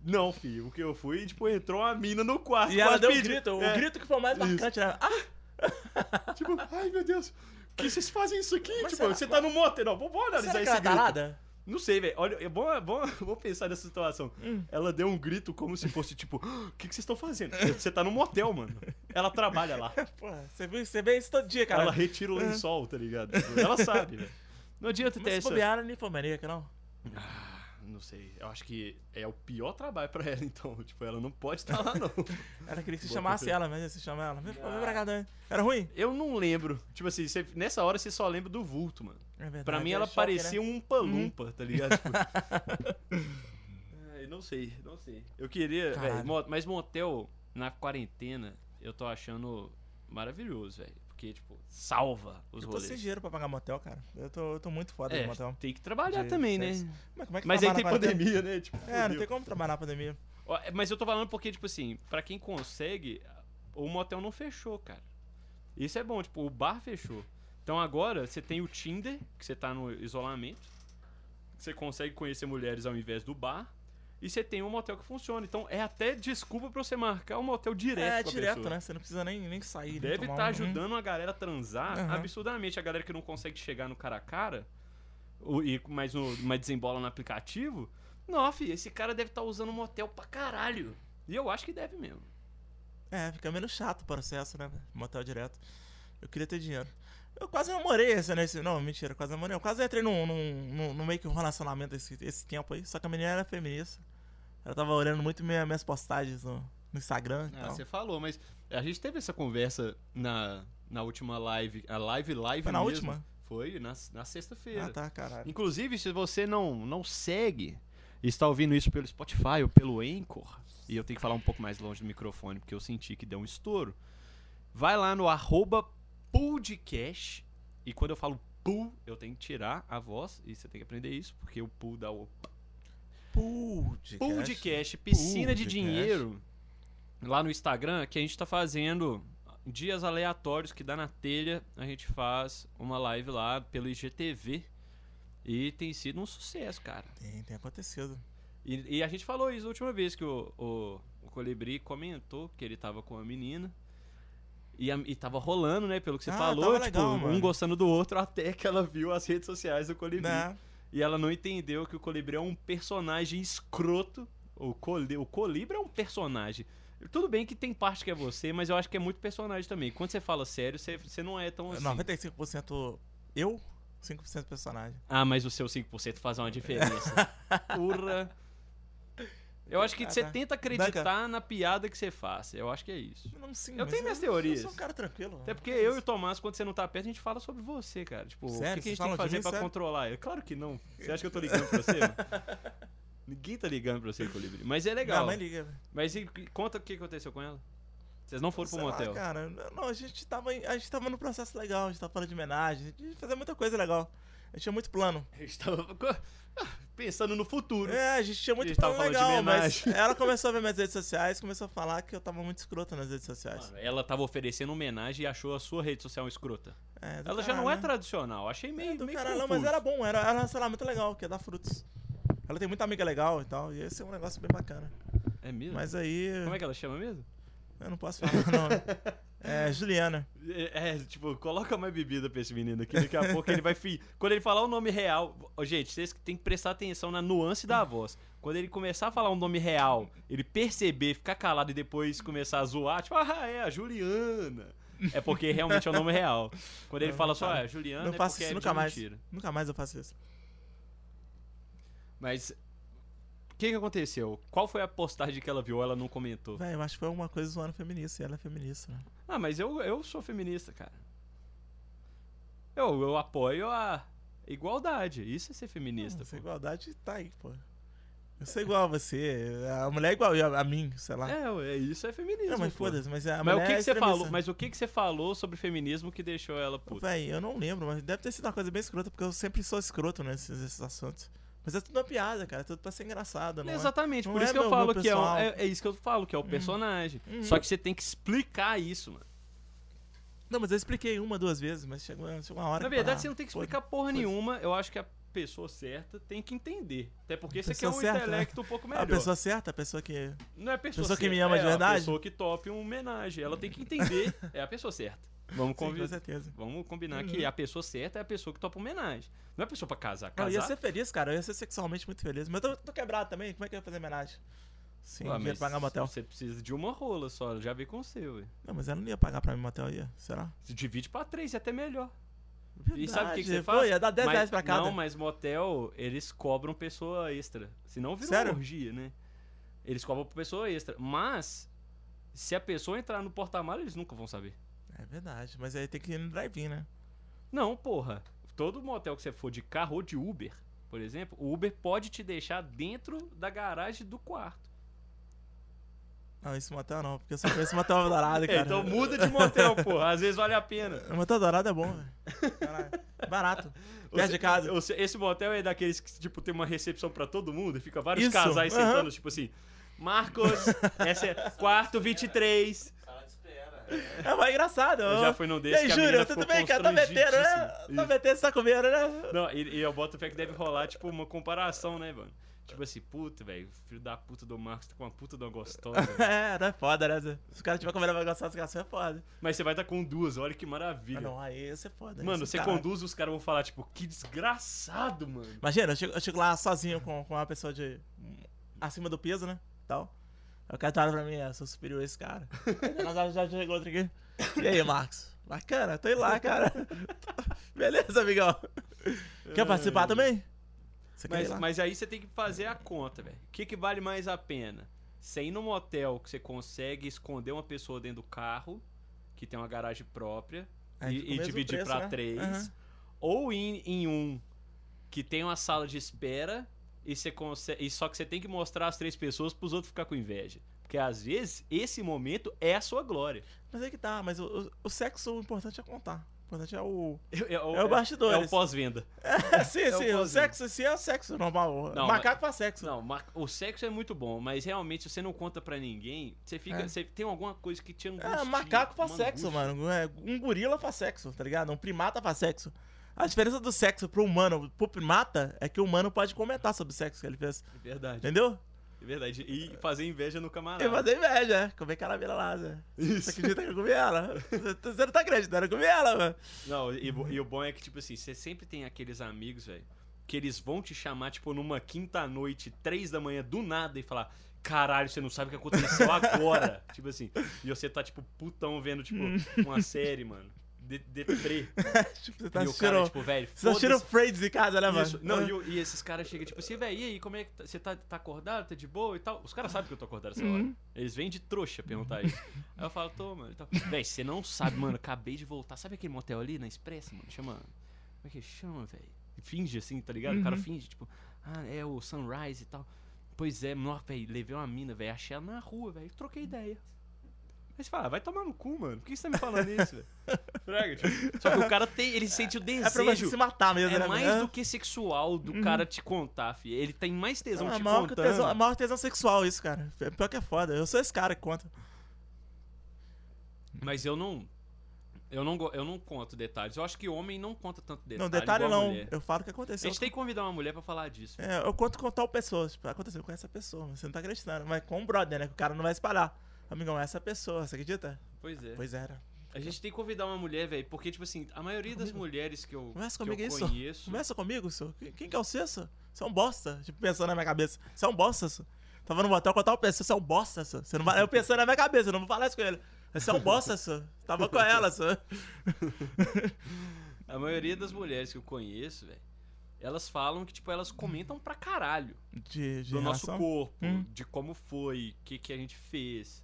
Não, filho, o que eu fui, tipo, entrou uma mina no quarto. E ela deu um grito, o É, grito que foi o mais Isso. marcante, né? Ah, Tipo, ai meu Deus, por que vocês fazem isso aqui? Mas tipo, será- você tá no motel. Não, vamos analisar será que esse ela tá grito. tarada? Não sei, velho. Olha, é bom, é bom, vou pensar nessa situação. Hum. Ela deu um grito como se fosse tipo: O que, que vocês estão fazendo? Você tá no motel, mano. Ela trabalha lá. Porra, você vê, você vê isso todo dia, cara. Ela retira o lençol, tá ligado? Ela sabe, velho. Não adianta ter Mas essa. bobear, ela é ninfomaníaca, não. Ah, não sei. Eu acho que é o pior trabalho pra ela, então. Tipo, ela não pode estar lá, não. Ela queria que se Boa chamasse ela, mas você chama ela. Vem, vem pra cá também. Era ruim? Eu não lembro. Tipo assim, você- nessa hora você só lembra do vulto, mano. É verdade. Pra mim é ela choque, parecia né? um palumpa, tá ligado? Tipo... Ai, não sei, não sei. Eu queria, velho, mo- mas motel na quarentena, eu tô achando maravilhoso, velho. Porque, tipo, salva os Eu tô rolês. sem dinheiro pra pagar motel, cara. Eu tô, eu tô muito foda É, de motel. tem que trabalhar De também, né? Mas como é que Mas aí tem pandemia, né? Tipo, É, não tem como trabalhar na pandemia. É, Mas eu tô falando porque, tipo assim, pra quem consegue, o motel não fechou, cara. Isso é bom, tipo, o bar fechou. Então agora você tem o Tinder, que você tá no isolamento. Você consegue conhecer mulheres ao invés do bar. E você tem um motel que funciona. Então é até desculpa pra você marcar um motel direto é, com a direto, pessoa. né? Você não precisa nem, nem sair. Deve estar um- ajudando a galera a transar Aham. absurdamente. A galera que não consegue chegar no cara a cara, e, mas, no, mas desembola no aplicativo. Não, fi, esse cara deve estar usando um motel pra caralho. E eu acho que deve mesmo. É, fica menos chato o processo, né? Motel direto. Eu queria ter dinheiro. Eu quase namorei esse, nesse. Não, mentira, quase namorei. Eu quase entrei num, num, num, num meio que um relacionamento esse, esse tempo aí. Só que a menina era feminista. Ela tava olhando muito minha, minhas postagens no, no Instagram Ah, você falou, mas a gente teve essa conversa na, na última live. A live live Foi na mesmo. última? Foi, na, na sexta-feira. Ah, tá, caralho. Inclusive, se você não, não segue e está ouvindo isso pelo Spotify ou pelo Anchor, e eu tenho que falar um pouco mais longe do microfone porque eu senti que deu um estouro, vai lá no arroba podcast e quando eu falo pool, eu tenho que tirar a voz e você tem que aprender isso, porque o pool dá o Podcast. podcast, piscina de Podcast. dinheiro, lá no Instagram, que a gente tá fazendo dias aleatórios que dá na telha, a gente faz uma live lá pelo IGTV e tem sido um sucesso, cara. Tem, tem acontecido. E, e a gente falou isso a última vez que o, o, o Colibri comentou que ele tava com a menina. E, a- e tava rolando, né? Pelo que você Ah, falou, tipo, legal, um mano. gostando do outro até que ela viu as redes sociais do Colibri. Né? E ela não entendeu que o Colibri é um personagem escroto. O, coli o Colibri é um personagem. Tudo bem que tem parte que é você, mas eu acho que é muito personagem também. Quando você fala sério, você, você não é tão assim. 95% eu, 5% personagem. Ah, mas o seu 5% faz uma diferença. Porra. Eu acho que Ah, você tá. tenta acreditar na piada que você faz. Eu acho que é isso. Não, sim, Eu tenho minhas Eu teorias. sou um cara tranquilo. Até porque eu e o Tomás, quando você não tá perto, a gente fala sobre você, cara. Tipo, o Sério? que, que a gente tem que fazer mim, pra sério? controlar ele? Claro que não. Você acha que eu tô ligando pra você? Ninguém tá ligando pra você, Colibri. Mas é legal. Minha mãe liga. velho. Mas e, conta o que aconteceu com ela. Vocês não foram pro Sei lá, motel. cara, não, a gente tava, a gente tava no processo legal, a gente tava falando de homenagem, a gente fazia muita coisa legal. A gente tinha muito plano. A gente tava co- pensando no futuro. É, a gente tinha A muito de legal, mas homenagem. ela começou a ver minhas redes sociais, começou a falar que eu tava muito escroto nas redes sociais. Mano, ela tava oferecendo homenagem e achou a sua rede social escrota. É, do Ela já não é né? tradicional. Achei meio, É, do meio caralho, não, confuso. mas era bom, era, era um relacionamento legal, que ia dar frutos. Ela tem muita amiga legal e tal, e esse é um negócio bem bacana. É mesmo? Mas aí. Como é que ela chama mesmo? Eu não posso falar, não. É, Juliana. É, é, tipo, coloca mais bebida pra esse menino aqui. Daqui a pouco ele vai. Fi... Quando ele falar o nome real. Ô, gente, vocês têm que prestar atenção na nuance da voz. Quando ele começar a falar um nome real, ele perceber, ficar calado e depois começar a zoar, tipo, ah, é a Juliana. É porque realmente é o nome real. Quando ele Não, fala não só, fala. é Juliana, Não é faço porque isso é nunca mais. mentira. Nunca mais eu faço isso. Mas. O que, que aconteceu? Qual foi a postagem que ela viu ela não comentou? Véi, eu acho que foi uma coisa zoando feminista, e ela é feminista, né? Ah, mas eu, eu sou feminista, cara. Eu, eu apoio a igualdade. Isso é ser feminista. Essa pô. igualdade tá aí, pô. Eu sou igual a você, a mulher é igual a, a mim, sei lá. É, isso é feminismo. não, mas foda-se, mas a Mas o mulher que, é que você falou? Mas o que, que você falou sobre feminismo que deixou ela puta? Véi, eu não lembro, mas deve ter sido uma coisa bem escrota, porque eu sempre sou escroto nesses, nesses assuntos. Mas é tudo uma piada, cara, é tudo pra ser engraçado, não é? Exatamente, não por é isso que eu falo que é, pessoal. é, é isso que eu falo, que é o personagem. Uhum. Só que você tem que explicar isso, mano. Não, mas eu expliquei uma, duas vezes, mas chegou, chegou uma hora Na que verdade, ah, você não tem que explicar porra foda-se. nenhuma. Eu acho que a pessoa certa tem que entender. Até porque você quer um certa, né? intelecto um pouco melhor. A pessoa certa, a pessoa que. Não é a pessoa, pessoa que certa, me ama é de a verdade? pessoa que tope uma homenagem. Ela tem que entender. é a pessoa certa. Vamos Sim, com certeza. Vamos combinar Uhum. que a pessoa certa é a pessoa que topa homenagem. Não é a pessoa pra casar. Eu Casar. ia ser feliz, cara. Eu ia ser sexualmente muito feliz. Mas eu tô, tô quebrado também. Como é que eu ia fazer homenagem? Sim, dinheiro mas pra pagar motel. Você precisa de uma rola só, já vê com o seu. ué. Não, mas ela não ia pagar pra mim motel, ia? Será? Se divide pra três, é até melhor. Verdade. E sabe o que, que você Pô, faz? ia dar 10 Mas- reais pra cada. Não, mas motel, eles cobram pessoa extra. Senão vira Sério? uma orgia, né? Eles cobram pessoa extra. Mas, se a pessoa entrar no porta-malas, eles nunca vão saber. É verdade. Mas aí tem que ir no drive-in, né? Não, porra. Todo motel que você for de carro ou de Uber, por exemplo, o Uber pode te deixar dentro da garagem do quarto. Não, esse motel não, porque eu só conheço motel dourado, cara. É, então muda de motel, pô. Às vezes vale a pena. O motel dourado é bom, velho. Barato. Perto de casa. Esse- Esse motel é daqueles que, tipo, tem uma recepção pra todo mundo e fica vários Isso, casais aham. sentando, tipo assim. Marcos, esse é quarto 23. É mais engraçado. Eu já fui num desses que a Júlio, tudo bem, cara? Tá metendo, né? Tá metendo, você tá comendo, né? Não, e, e eu boto fé que deve rolar, tipo, uma comparação, né, mano? Tipo assim, puta, velho, filho da puta do Marcos tá com uma puta de uma gostosa. É, não é foda, né? Se o cara tiver comendo mais gostoso que assim, é foda. Mas você vai estar com duas, olha que Ah, maravilha. não, aí você é foda. Mano, você caralho. conduz, os caras vão falar, tipo, que desgraçado, mano. Imagina, eu chego, eu chego lá sozinho com, com uma pessoa de. acima do peso, né? Tal. O cara olhando pra mim, é, sou superior a esse cara. Nós já, chegou outro aqui. E aí, Marcos? Bacana, tô indo lá, cara. Beleza, amigão. Quer participar também? Mas, mas aí você tem que fazer a conta, velho. O que, que vale mais a pena? Você ir num motel que você consegue esconder uma pessoa dentro do carro, que tem uma garagem própria, Aí e, e dividir pra né? três. Aham. Ou ir em um que tem uma sala de espera e você consegue. E só que você tem que mostrar as três pessoas pros outros ficar com inveja. Porque às vezes esse momento é a sua glória. Mas aí que tá, mas o, o, o sexo, o importante é contar. O importante é o. É, É o bastidores. É o pós-venda. É, sim, É o sim, o pós-venda. sexo em si é o sexo normal. Não, Macaco faz sexo. Não, o sexo é muito bom, mas realmente se você não conta pra ninguém, você fica. É. Você tem alguma coisa que te angustia. É, macaco faz sexo, angústia. mano. É, um gorila faz sexo, tá ligado? Um primata faz sexo. A diferença do sexo pro humano, pro primata, é que o humano pode comentar sobre o sexo que ele fez. É verdade. Entendeu? É verdade. E fazer inveja no camarada. Eu fazer inveja, é. Comer caramela lá, Zé. Você Isso. acredita que eu comi ela? Você você não tá acreditando, eu comi ela, mano. Não, e, e o bom é que, tipo assim, você sempre tem aqueles amigos, velho, que eles vão te chamar, tipo, numa quinta-noite, três da manhã, do nada, e falar. Caralho, você não sabe o que aconteceu agora. tipo assim. E você tá, tipo, putão vendo, tipo, uma série, mano. De, deprê. tipo, você tá e o cara, tipo, velho, você tá foda-se. Friends em casa, né, mano? Isso. Não, e, o- e esses caras chegam tipo assim, velho, e aí, como é que tá- você tá, tá acordado, tá de boa e tal? Os caras sabem que eu tô acordado essa hora. Uhum. Eles vêm de trouxa perguntar isso. Aí eu falo, tô, mano. Então, velho, você não sabe, mano, acabei de voltar. Sabe aquele motel ali na Expressa, mano? Chama. Como é que chama, velho? Finge assim, tá ligado? O cara Uhum. finge, tipo, ah, é o Sunrise e tal. Pois é, nossa, velho, levei uma mina, velho, achei ela na rua, velho, troquei ideia. Aí você fala, ah, vai tomar no cu, mano. Por que você tá me falando isso, velho? Fraga, tipo, Só que o cara tem, ele sente o desejo. É pra você se matar mesmo, É né? mais do que sexual do cara te contar, fi. Ele tem mais tesão é te maior, contando. tesão, é maior tesão sexual isso, cara. É Pior que é foda. Eu sou esse cara que conta. Mas eu não. Eu não, eu não conto detalhes. Eu acho que homem não conta tanto detalhe. não, detalhe a não. Eu falo o que A aconteceu. gente tem que convidar uma mulher pra falar disso. É, eu conto com tal pessoa. Tipo, aconteceu com essa pessoa. Você não tá acreditando. Mas com o brother, né? Que o cara não vai espalhar. Amigão, é essa pessoa, você acredita? Pois é. Pois era. A gente tem que convidar uma mulher, velho. Porque, tipo assim, a maioria das Comigo. mulheres que eu, Conversa que comigo eu isso. conheço. Começa comigo, senhor. Quem, que é o Cesso? Você é um bosta. Tipo, pensando na minha cabeça. Você é um bosta, senhor. Tava no motel com tal pessoa. Você é um bosta, senhor. Você não vai... Eu pensando na minha cabeça, eu não vou falar isso com ele. Você é um bosta, senhor. Tava com ela, senhor. A maioria das mulheres que eu conheço, velho. Elas falam que, tipo, elas comentam pra caralho. De, de do nosso corpo, Hum. de como foi, o que, que a gente fez.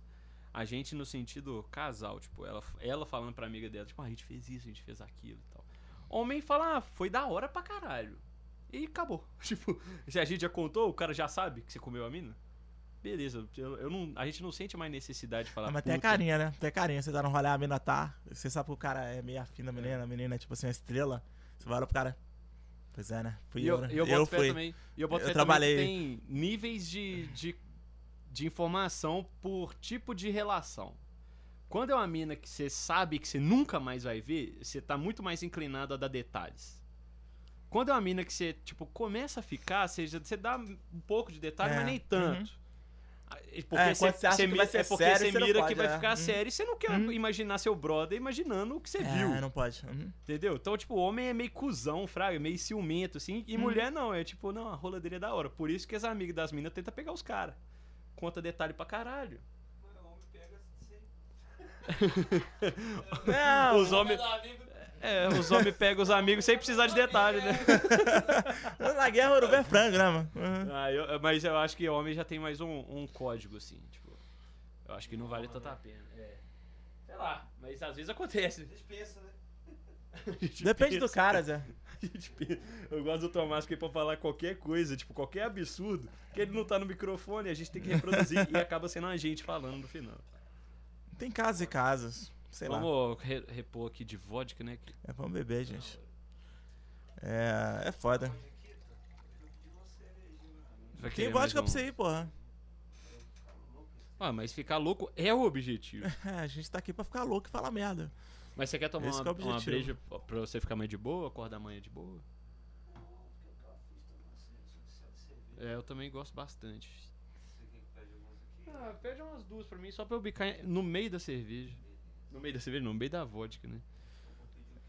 A gente no sentido casal, tipo, ela, ela falando pra amiga dela, tipo, ah, a gente fez isso, a gente fez aquilo e tal. Homem fala, ah, foi da hora pra caralho. E acabou. Tipo, se a gente já contou, o cara já sabe que você comeu a mina. Beleza, eu, eu não, a gente não sente mais necessidade de falar. Ah, mas tem a carinha, né? Tem a carinha. Você tá no rolê, a mina tá. Você sabe que o cara é meio afim da menina, a menina é tipo assim, uma estrela. Você vai olhar pro cara. Pois é, né? Fui eu, eu, né? eu boto fé fui. também. E eu boto Eu fé trabalhei. tem níveis de, de, de informação por tipo de relação. Quando é uma mina que você sabe que você nunca mais vai ver, você tá muito mais inclinado a dar detalhes. Quando é uma mina que você, tipo, começa a ficar, você, já- você dá um pouco de detalhe, É, mas nem tanto. Ah, e Porque É, você, você acha você que vai ser é porque sério, você mira pode, que vai é. ficar Uhum. sério e você não quer Uhum. imaginar seu brother imaginando o que você viu. É, não pode. Uhum. Entendeu? Então, tipo, o homem é meio cuzão, fraga, meio ciumento, assim. E Uhum. mulher não, é tipo, não, a rola dele é da hora. Por isso que as amigas das minas tentam pegar os caras. Conta detalhe pra caralho. O homem pega sem. Não, os homens. É, os homens pegam os amigos sem precisar de detalhe, né? na guerra o urubu é frango, né, mano? Uhum. Ah, eu- mas eu acho que o homem já tem mais um, um código, assim, tipo. Eu acho que não vale tanta pena. É. Sei lá, mas às vezes acontece. A gente pensa, né? A gente Depende do pensa. cara, Zé. Gente pensa- eu gosto do Tomás que é pra falar qualquer coisa, tipo, qualquer absurdo, que ele não tá no microfone, a gente tem que reproduzir e acaba sendo a gente falando no final. Tem casas e casas. Sei lá. Vamos re- repor aqui de vodka, né? É, vamos beber, gente. É, é foda. Tem vodka pra você aí, porra. Ah, mas ficar louco é o objetivo. É, a gente tá aqui pra ficar louco e falar merda. Mas você quer tomar Esse uma, que é uma breja pra você ficar mais de boa, acordar amanhã de boa? É, eu também gosto bastante. Ah, pede umas duas pra mim, só pra eu bicar no meio da cerveja. No meio da cerveja, não, no meio da vodka, né?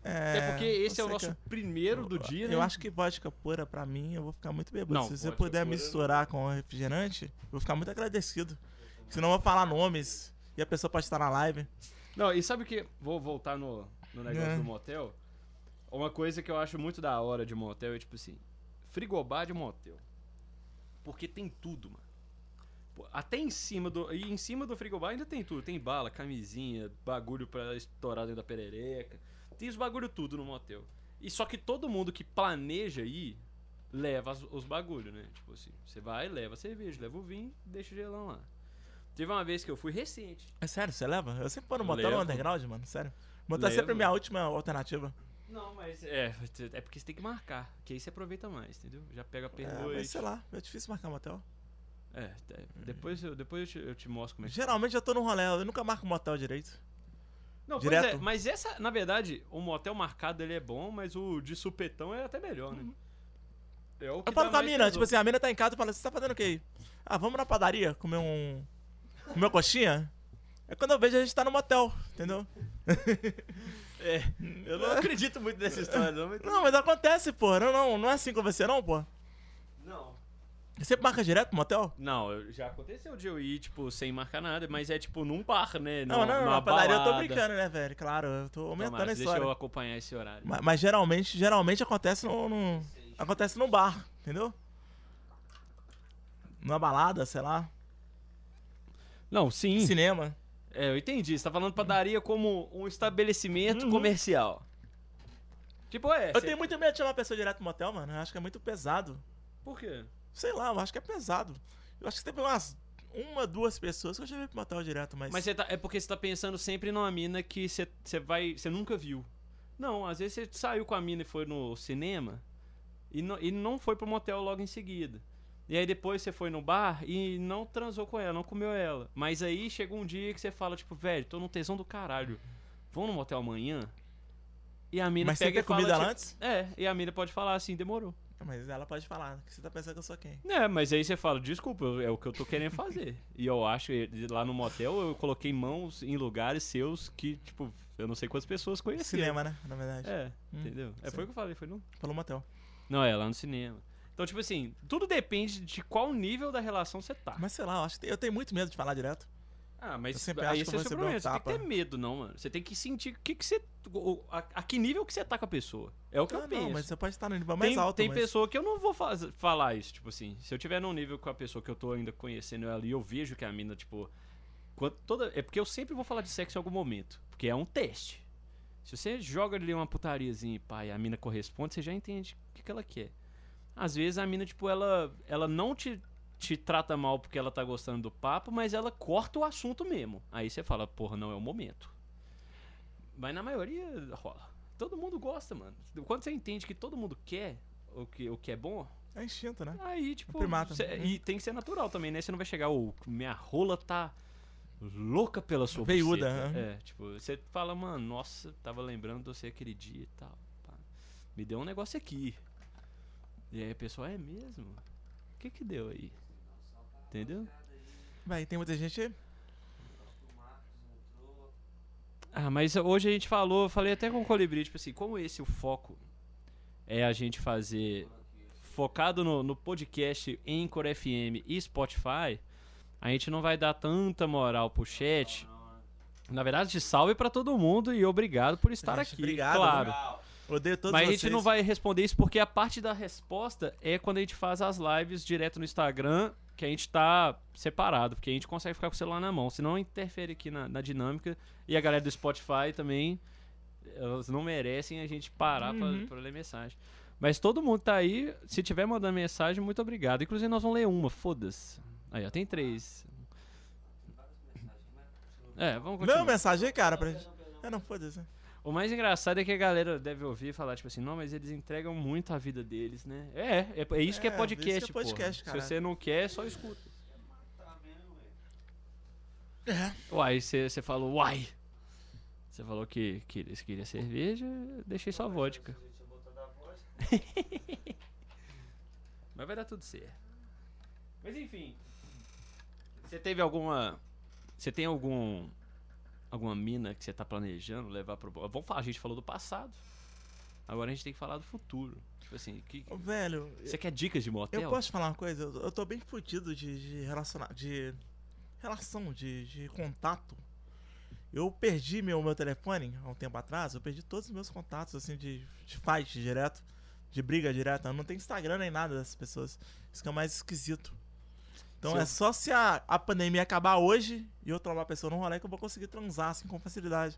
É, Até porque esse é o nosso que- primeiro do dia, né? Eu acho que vodka pura pra mim, eu vou ficar muito bêbado. Não, Se você puder pura misturar com refrigerante, eu vou ficar muito agradecido. Senão eu vou falar nomes e a pessoa pode estar na live. Não, e sabe o que? Vou voltar no, no negócio É. do motel. Uma coisa que eu acho muito da hora de motel é tipo assim: frigobar de motel. Porque tem tudo, mano. Até em cima do. E em cima do frigobar ainda tem tudo. Tem bala, camisinha, bagulho pra estourar dentro da perereca. Tem os bagulho tudo no motel. E só que todo mundo que planeja ir leva as- os bagulho, né? Tipo assim, você vai, leva a cerveja, leva o vinho, deixa o gelão lá. Teve uma vez que eu fui recente. É sério, você leva? Eu sempre Eu motel no underground, mano. Sério. Motel é sempre a minha última alternativa. Não, mas é, é porque você tem que marcar, que aí você aproveita mais, entendeu? Já pega É, pernoite. mas sei lá, é difícil marcar motel. É, é, depois, eu, depois eu, te, eu te mostro como é que Geralmente eu tô no rolê, eu nunca marco motel direito. Não, direto. pois é, mas essa, na verdade, o motel marcado ele é bom, mas o de supetão é até melhor, né? É o que Eu falo com a mina, tipo assim, a mina tá em casa e fala, você tá fazendo o quê? Ah, vamos na padaria comer um. Comer uma coxinha? É quando eu vejo a gente tá no motel, entendeu? É, eu não acredito muito nessa história, não, mas... Não, mas acontece, pô. Não, não, não é assim com você, não, pô. Não. Você marca direto pro motel? Não, eu- já aconteceu de eu ir, tipo, sem marcar nada, mas é tipo num bar, né? Não, não, não, numa na padaria eu tô balada. brincando, né, velho? Claro, eu tô aumentando Tomara, a deixa eu acompanhar esse horário. Mas, mas geralmente, geralmente acontece no, no- acontece num bar, entendeu? Numa balada, sei lá, Não, sim. cinema. É, eu entendi. Você tá falando padaria como um estabelecimento Uhum. comercial. Tipo, é. Eu cê- tenho muito medo de chamar a pessoa direto pro motel, mano. Eu acho que é muito pesado. Por quê? Sei lá, eu acho que é pesado. Eu acho que teve umas uma, duas pessoas que eu chamei pro motel direto, mas. Mas tá, é porque você tá pensando sempre numa mina que você você vai. Você nunca viu. Não, às vezes você saiu com a mina e foi no cinema e não, e não foi pro motel logo em seguida. E aí depois você foi no bar e não transou com ela, não comeu ela. Mas aí chegou um dia que você fala, tipo, velho, tô no tesão do caralho. Vamos no motel amanhã? E a mina Mas pega ter e fala, comida tipo, antes? É, e a mina pode falar assim, demorou. Mas ela pode falar que você tá pensando que eu sou quem? É, mas aí você fala, desculpa, é o que eu tô querendo fazer. e eu acho lá no motel eu coloquei mãos em lugares seus que, tipo, eu não sei quantas pessoas conheciam. Cinema, né? Na verdade. É, Hum, entendeu? É, foi o que eu falei, foi no. Falou motel. Não, é, lá no cinema. Então, tipo assim, tudo depende de qual nível da relação você tá. Mas sei lá, eu, acho que eu tenho muito medo de falar direto. Ah, Eu mas sempre aí acho que esse é o seu um. Você tem que ter medo, não, mano. Você tem que sentir o que, que você. A, a que nível que você tá com a pessoa. É o que Ah, eu penso. não, mas você pode estar no nível mais tem, alto. tem mas... pessoa que eu não vou faz- falar isso, tipo assim. Se eu tiver num nível com a pessoa que eu tô ainda conhecendo ela e eu vejo que a mina, tipo. quando- toda, é porque eu sempre vou falar de sexo em algum momento. Porque é um teste. Se você joga ali uma putariazinha e pá, e a mina corresponde, você já entende o que, que ela quer. Às vezes a mina, tipo, ela, ela não te, te trata mal porque ela tá gostando do papo, mas ela corta o assunto mesmo. Aí você fala, porra, não é o momento. Mas na maioria rola. Todo mundo gosta, mano. Quando você entende que todo mundo quer o que, o que é bom, É instinto, né? aí, tipo. primata. cê- e tem que ser natural também, né? Você não vai chegar, ô, minha rola tá louca pela sua Veiuda, buceta." É, tipo, você fala, mano, nossa, tava lembrando de você aquele dia e tal. pá. Me deu um negócio aqui. E aí a pessoa, é mesmo? O que que deu aí? Entendeu? Vai, tem muita gente. Ah, mas hoje a gente falou, falei até com o Colibri, tipo assim, como esse o foco é a gente fazer focado no, no podcast Anchor FM e Spotify, a gente não vai dar tanta moral pro chat. Na verdade, salve pra todo mundo e obrigado por estar Gente, aqui, obrigado, claro. Odeio todos Mas a vocês. gente não vai responder isso porque a parte da resposta é quando a gente faz as lives direto no Instagram, que a gente tá separado, porque a gente consegue ficar com o celular na mão, senão interfere aqui na, na dinâmica. E a galera do Spotify também, elas não merecem a gente parar pra- Uhum. pra, ler mensagem. Mas todo mundo tá aí. Se tiver mandando mensagem, muito obrigado. Inclusive, nós vamos ler uma, foda-se. Aí, ó, tem três. É, vamos continuar. Não, mensagem aí, cara, pra gente. É, não, foda-se. O mais engraçado é que a galera deve ouvir e falar, tipo assim, não, mas eles entregam muito a vida deles, né? É, é, é isso que é É, podcast, isso que é podcast, porra. cara. Se você não quer, só escuta. É. Uai, você falou, uai. Você falou que, que eles queriam cerveja, deixei só vodka. Mas vai dar tudo certo. Mas enfim. Você teve alguma. Você tem algum. Alguma mina que você tá planejando levar pro. Vamos falar, a gente falou do passado. Agora a gente tem que falar do futuro. Tipo assim, que, Velho, você quer dicas de motel? eu posso te falar uma coisa? Eu, eu tô bem fudido de, de relacionar. de relação, de, de contato. Eu perdi meu, meu telefone há um tempo atrás, eu perdi todos os meus contatos, assim, de, de fight direto, de briga direta. Eu não tenho Instagram nem nada dessas pessoas. Isso que é o mais esquisito. Então Se é eu- só se a, a pandemia acabar hoje e eu trombar a pessoa no rolê que eu vou conseguir transar assim com facilidade.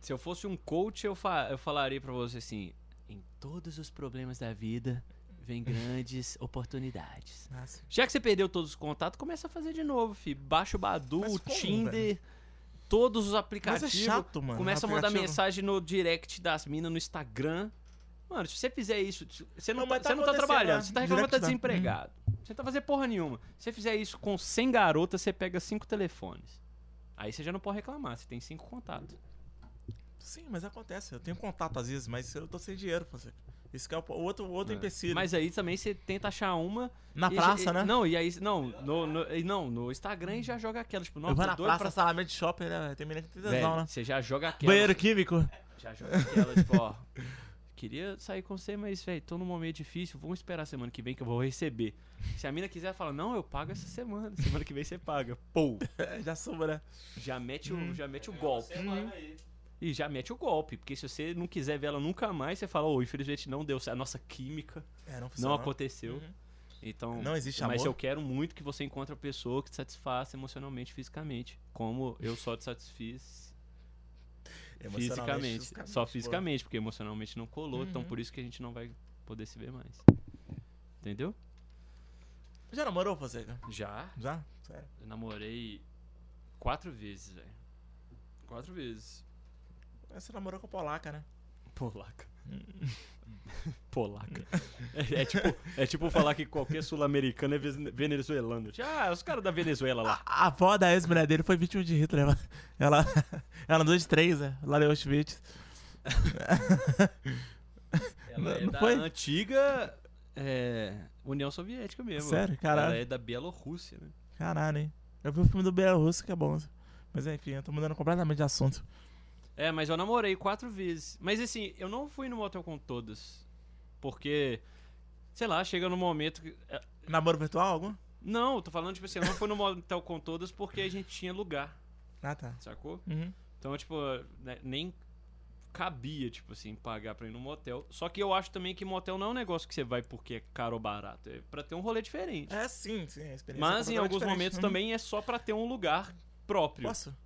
Se eu fosse um coach, eu, fa eu falaria pra você assim: em todos os problemas da vida vem grandes oportunidades. Nossa. Já que você perdeu todos os contatos, começa a fazer de novo, fi. Baixa o Badu, Mas o como, Tinder, todos os Mas aplicativos. é chato, mano. começa a mandar mensagem no direct das minas no Instagram. Mano, se você fizer isso, você não, Não, tá, tá você não tá trabalhando, né? você tá reclamando que tá da- desempregado. Você não tá fazendo porra nenhuma. Se você fizer isso com 100 garotas, você pega 5 telefones. Aí você já não pode reclamar, você tem 5 contatos. Sim, mas acontece. Eu tenho contato às vezes, mas eu tô sem dinheiro, você. Isso que é o outro, outro É. empecilho. Mas aí também você tenta achar uma. na e- praça, e- né? Não, e aí. Não, no, no, não, no Instagram já joga aquela. Tipo, não, eu vou na doido praça, pra. salamento de shopping, né? Tem menina que tem tesão, né? você já joga aquela. Banheiro químico. Já joga aquela, tipo, ó. Queria sair com você, mas, velho, tô num momento difícil. Vamos esperar semana que vem que eu vou receber. Se a mina quiser, fala, não, eu pago essa semana. Semana que vem você paga. Pô, Já suba, né? já mete o, Hum. já mete o golpe. Aí. E já mete o golpe. Porque se você não quiser ver ela nunca mais, você fala, ô, infelizmente não deu. A nossa química É, não não aconteceu. Uhum. Então, Não existe mas amor. eu quero muito que você encontre a pessoa que te satisfaça emocionalmente, fisicamente. Como eu só te satisfiz fisicamente. fisicamente, Só pô. fisicamente, porque emocionalmente não colou. Então Uhum. por isso que a gente não vai poder se ver mais. Entendeu? Já namorou você, cara? Já. Já? Sério. Eu namorei quatro vezes, velho. Quatro vezes. Você namorou com a polaca, né? Polaca. Polaca. É, é tipo, é tipo falar que qualquer sul-americano é venezuelano. Ah, os caras da Venezuela lá. A avó da ex-mulher dele foi vítima de Hitler. Ela, ela, ela andou de três, né? Lá em Auschwitz. Ela é Não da foi? antiga é, União Soviética mesmo. Sério? Caralho. Ela é da Bielorrússia, né? Caralho, hein? Eu vi o filme do Belarus, que é bom. Mas enfim, eu tô mudando completamente de assunto. É, mas eu namorei quatro vezes. Mas assim, eu não fui no motel com todas. Porque, sei lá, chega no momento que. é, Namoro virtual algum? Não, tô falando, tipo assim, eu não fui no motel com todas porque a gente tinha lugar, Ah, tá. sacou? Uhum. Então, tipo, né, nem cabia, tipo assim, pagar pra ir no motel. Só que eu acho também que motel não é um negócio que você vai porque é caro ou barato. É pra ter um rolê diferente. É, sim, sim. A experiência Mas em é alguns completamente momentos diferente. também é só pra ter um lugar próprio. Uhum. Posso?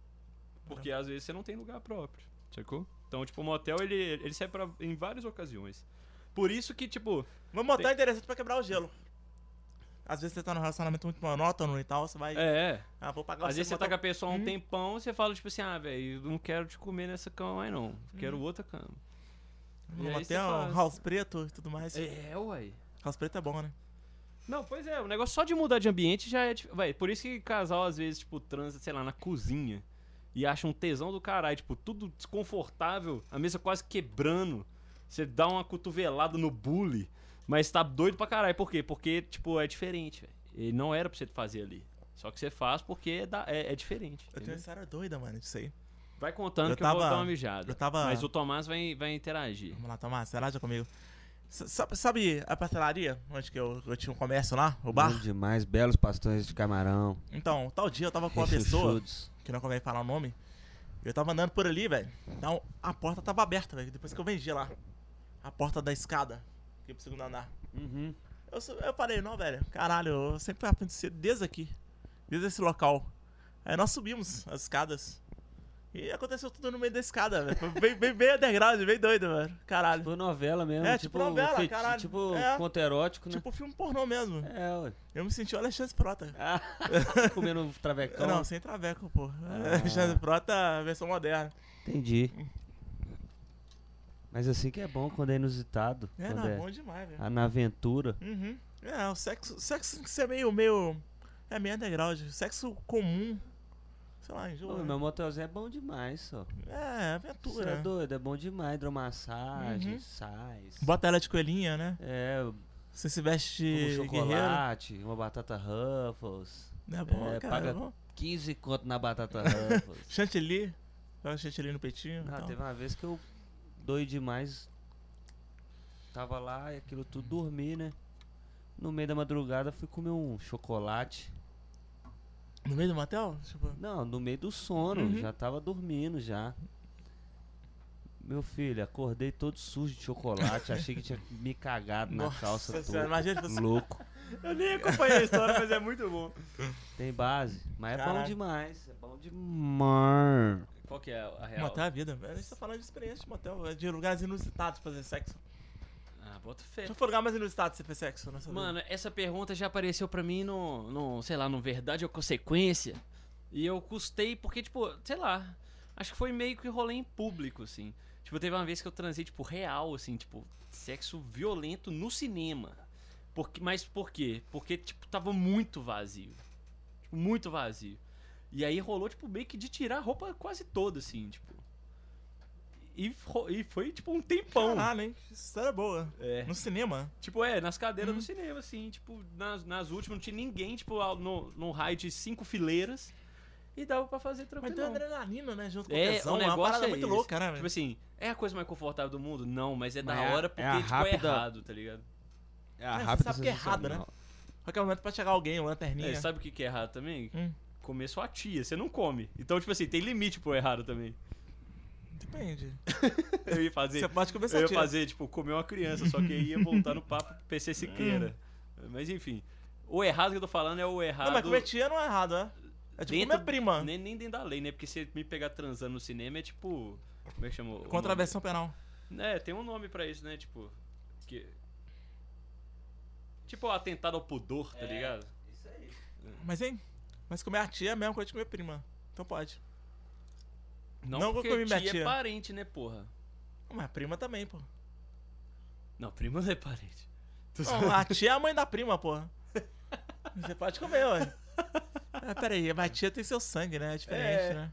Porque às vezes você não tem lugar próprio, sacou? Então, tipo, o motel, ele, ele serve pra, em várias ocasiões. Por isso que, tipo, Vamos montar interessante pra quebrar o gelo. Às vezes você tá num relacionamento muito monótono e tal, você vai. é... Ah, vou pagar Às vezes você tá com a pessoa há um Hum. tempão, você fala, tipo assim, ah, velho, eu não quero te comer nessa cama mais não. Quero outra cama. No aí motel, house preto e tudo mais. É, uai. House preto é bom, né? Não, pois é, o negócio só de mudar de ambiente já é. Tipo, vai, por isso que casal às vezes, tipo, transa, sei lá, na cozinha e acha um tesão do caralho, tipo, tudo desconfortável, a mesa quase quebrando. Você dá uma cotovelada no bully, mas tá doido pra caralho. Por quê? Porque, tipo, é diferente, velho. E não era pra você fazer ali. Só que você faz porque é, da- é- é diferente. Eu tenho entendeu? uma história doida, mano, disso aí. Vai contando Eu que eu vou tava- dar uma mijada. eu tava- Mas o Tomás vai, vai interagir. Vamos lá, Tomás, interage comigo. S- Sabe, sabe a pastelaria? Onde que eu, eu tinha um comércio lá? O bar? Bom demais, belos pastões de camarão. Então, tal dia eu tava com uma pessoa. Que não convém falar o nome. Eu tava andando por ali, velho. Então, a porta tava aberta, velho. Depois que eu vendi lá. A porta da escada. Que é pro segundo andar. Uhum. Eu, eu falei, não, velho. Caralho, eu sempre fui acontecer desde aqui. Desde esse local. Aí nós subimos as escadas. E aconteceu tudo no meio da escada, velho. Bem, bem, bem underground, bem doido, mano. Caralho. Tipo novela mesmo. É, tipo novela, feti- caralho. Tipo É. conto erótico, né? Tipo filme pornô mesmo. É, ué. Eu me senti o Alexandre Prota. Ah, comendo travecão. Não, sem traveco, pô. Ah. Alexandre Prota, versão moderna. Entendi. Mas assim que é bom quando é inusitado. É, não, é bom demais, velho. na aventura. Uhum. É, o sexo, sexo tem que ser meio, meio. É meio underground. Sexo comum. Sei lá, Pô, enjoa. meu motelzinho é bom demais, só. É, Você aventura. é doido, é bom demais. Hidromassagem, Uhum. sais. Bota ela de coelhinha, né? É, Você se veste um de guerreiro. chocolate, uma batata Ruffles. É bom, É, cara. paga- É bom. 15 conto na batata Ruffles. Chantilly. Joga chantilly no peitinho. Não, então. teve uma vez que eu doido demais. Tava lá e aquilo tudo dormi, né? No meio da madrugada fui comer um chocolate. No meio do motel? Tipo, Não, no meio do sono, Uhum. já tava dormindo já. Meu filho, acordei todo sujo de chocolate, achei que tinha me cagado na Nossa calça Senhora, toda. imagina você- Louco. Eu nem acompanhei a história, mas é muito bom. Tem base, mas é bom demais, é bom demais. Qual que é a real? motel é a vida. A gente tá falando de experiência de motel, é de lugares inusitados pra fazer sexo. Ah, bota fé. Deixa eu lugar mais inusitado você fazer sexo nessa vida. Mano, essa pergunta já apareceu pra mim no, no, sei lá, no Verdade ou Consequência. E eu custei porque, tipo, sei lá, acho que foi meio que rolê em público, assim. Tipo, teve uma vez que eu transei, tipo, real, assim, tipo, sexo violento no cinema. Porque, mas por quê? Porque, tipo, tava muito vazio. Tipo, muito vazio. E aí rolou, tipo, meio que de tirar a roupa quase toda, assim, tipo. E, e foi, tipo, um tempão. Caralho, hein? História boa. É. No cinema. Tipo, é, nas cadeiras Uhum. do cinema, assim, tipo, nas, nas últimas não tinha ninguém, tipo, no, no raio de cinco fileiras. E dava pra fazer Mas tem tranquilo. adrenalina, né? Junto com É, o tesão. o É uma negócio parada é muito esse. louca, né, Tipo assim, é a coisa mais confortável do mundo? Não, mas é da Mas é hora é porque, a tipo, rápida- é errado, tá ligado? É a rápida sabe que é errado, né? Qualquer momento pode chegar alguém, uma lanterninha. É, sabe o que que é errado também? Hum, Comer sua tia, você não come. Então, tipo assim, tem limite pro errado também. Depende. Eu ia fazer. Você pode começar Eu ia fazer, tipo, comer uma criança, só que aí ia voltar no papo PC Siqueira. Mas enfim. O errado que eu tô falando é o errado. Não, mas comer tia não é errado, né? É tipo comer prima. Nem, nem dentro da lei, né? Porque se me pegar transando no cinema é tipo. Como é que chama? nome? Contravenção penal. É, tem um nome pra isso, né? Tipo. Que... Tipo atentado ao pudor, tá ligado? Mas, hein? Mas comer a tia é a mesma coisa que comer prima. Então pode. Não, Não vou porque comer minha tia é tia. parente, né, porra? Mas a prima também, pô. Não, prima não é parente. Não, a tia é a mãe da prima, pô. Você pode comer, ué. Ah, peraí, a tia tem seu sangue, né? É diferente, É. né?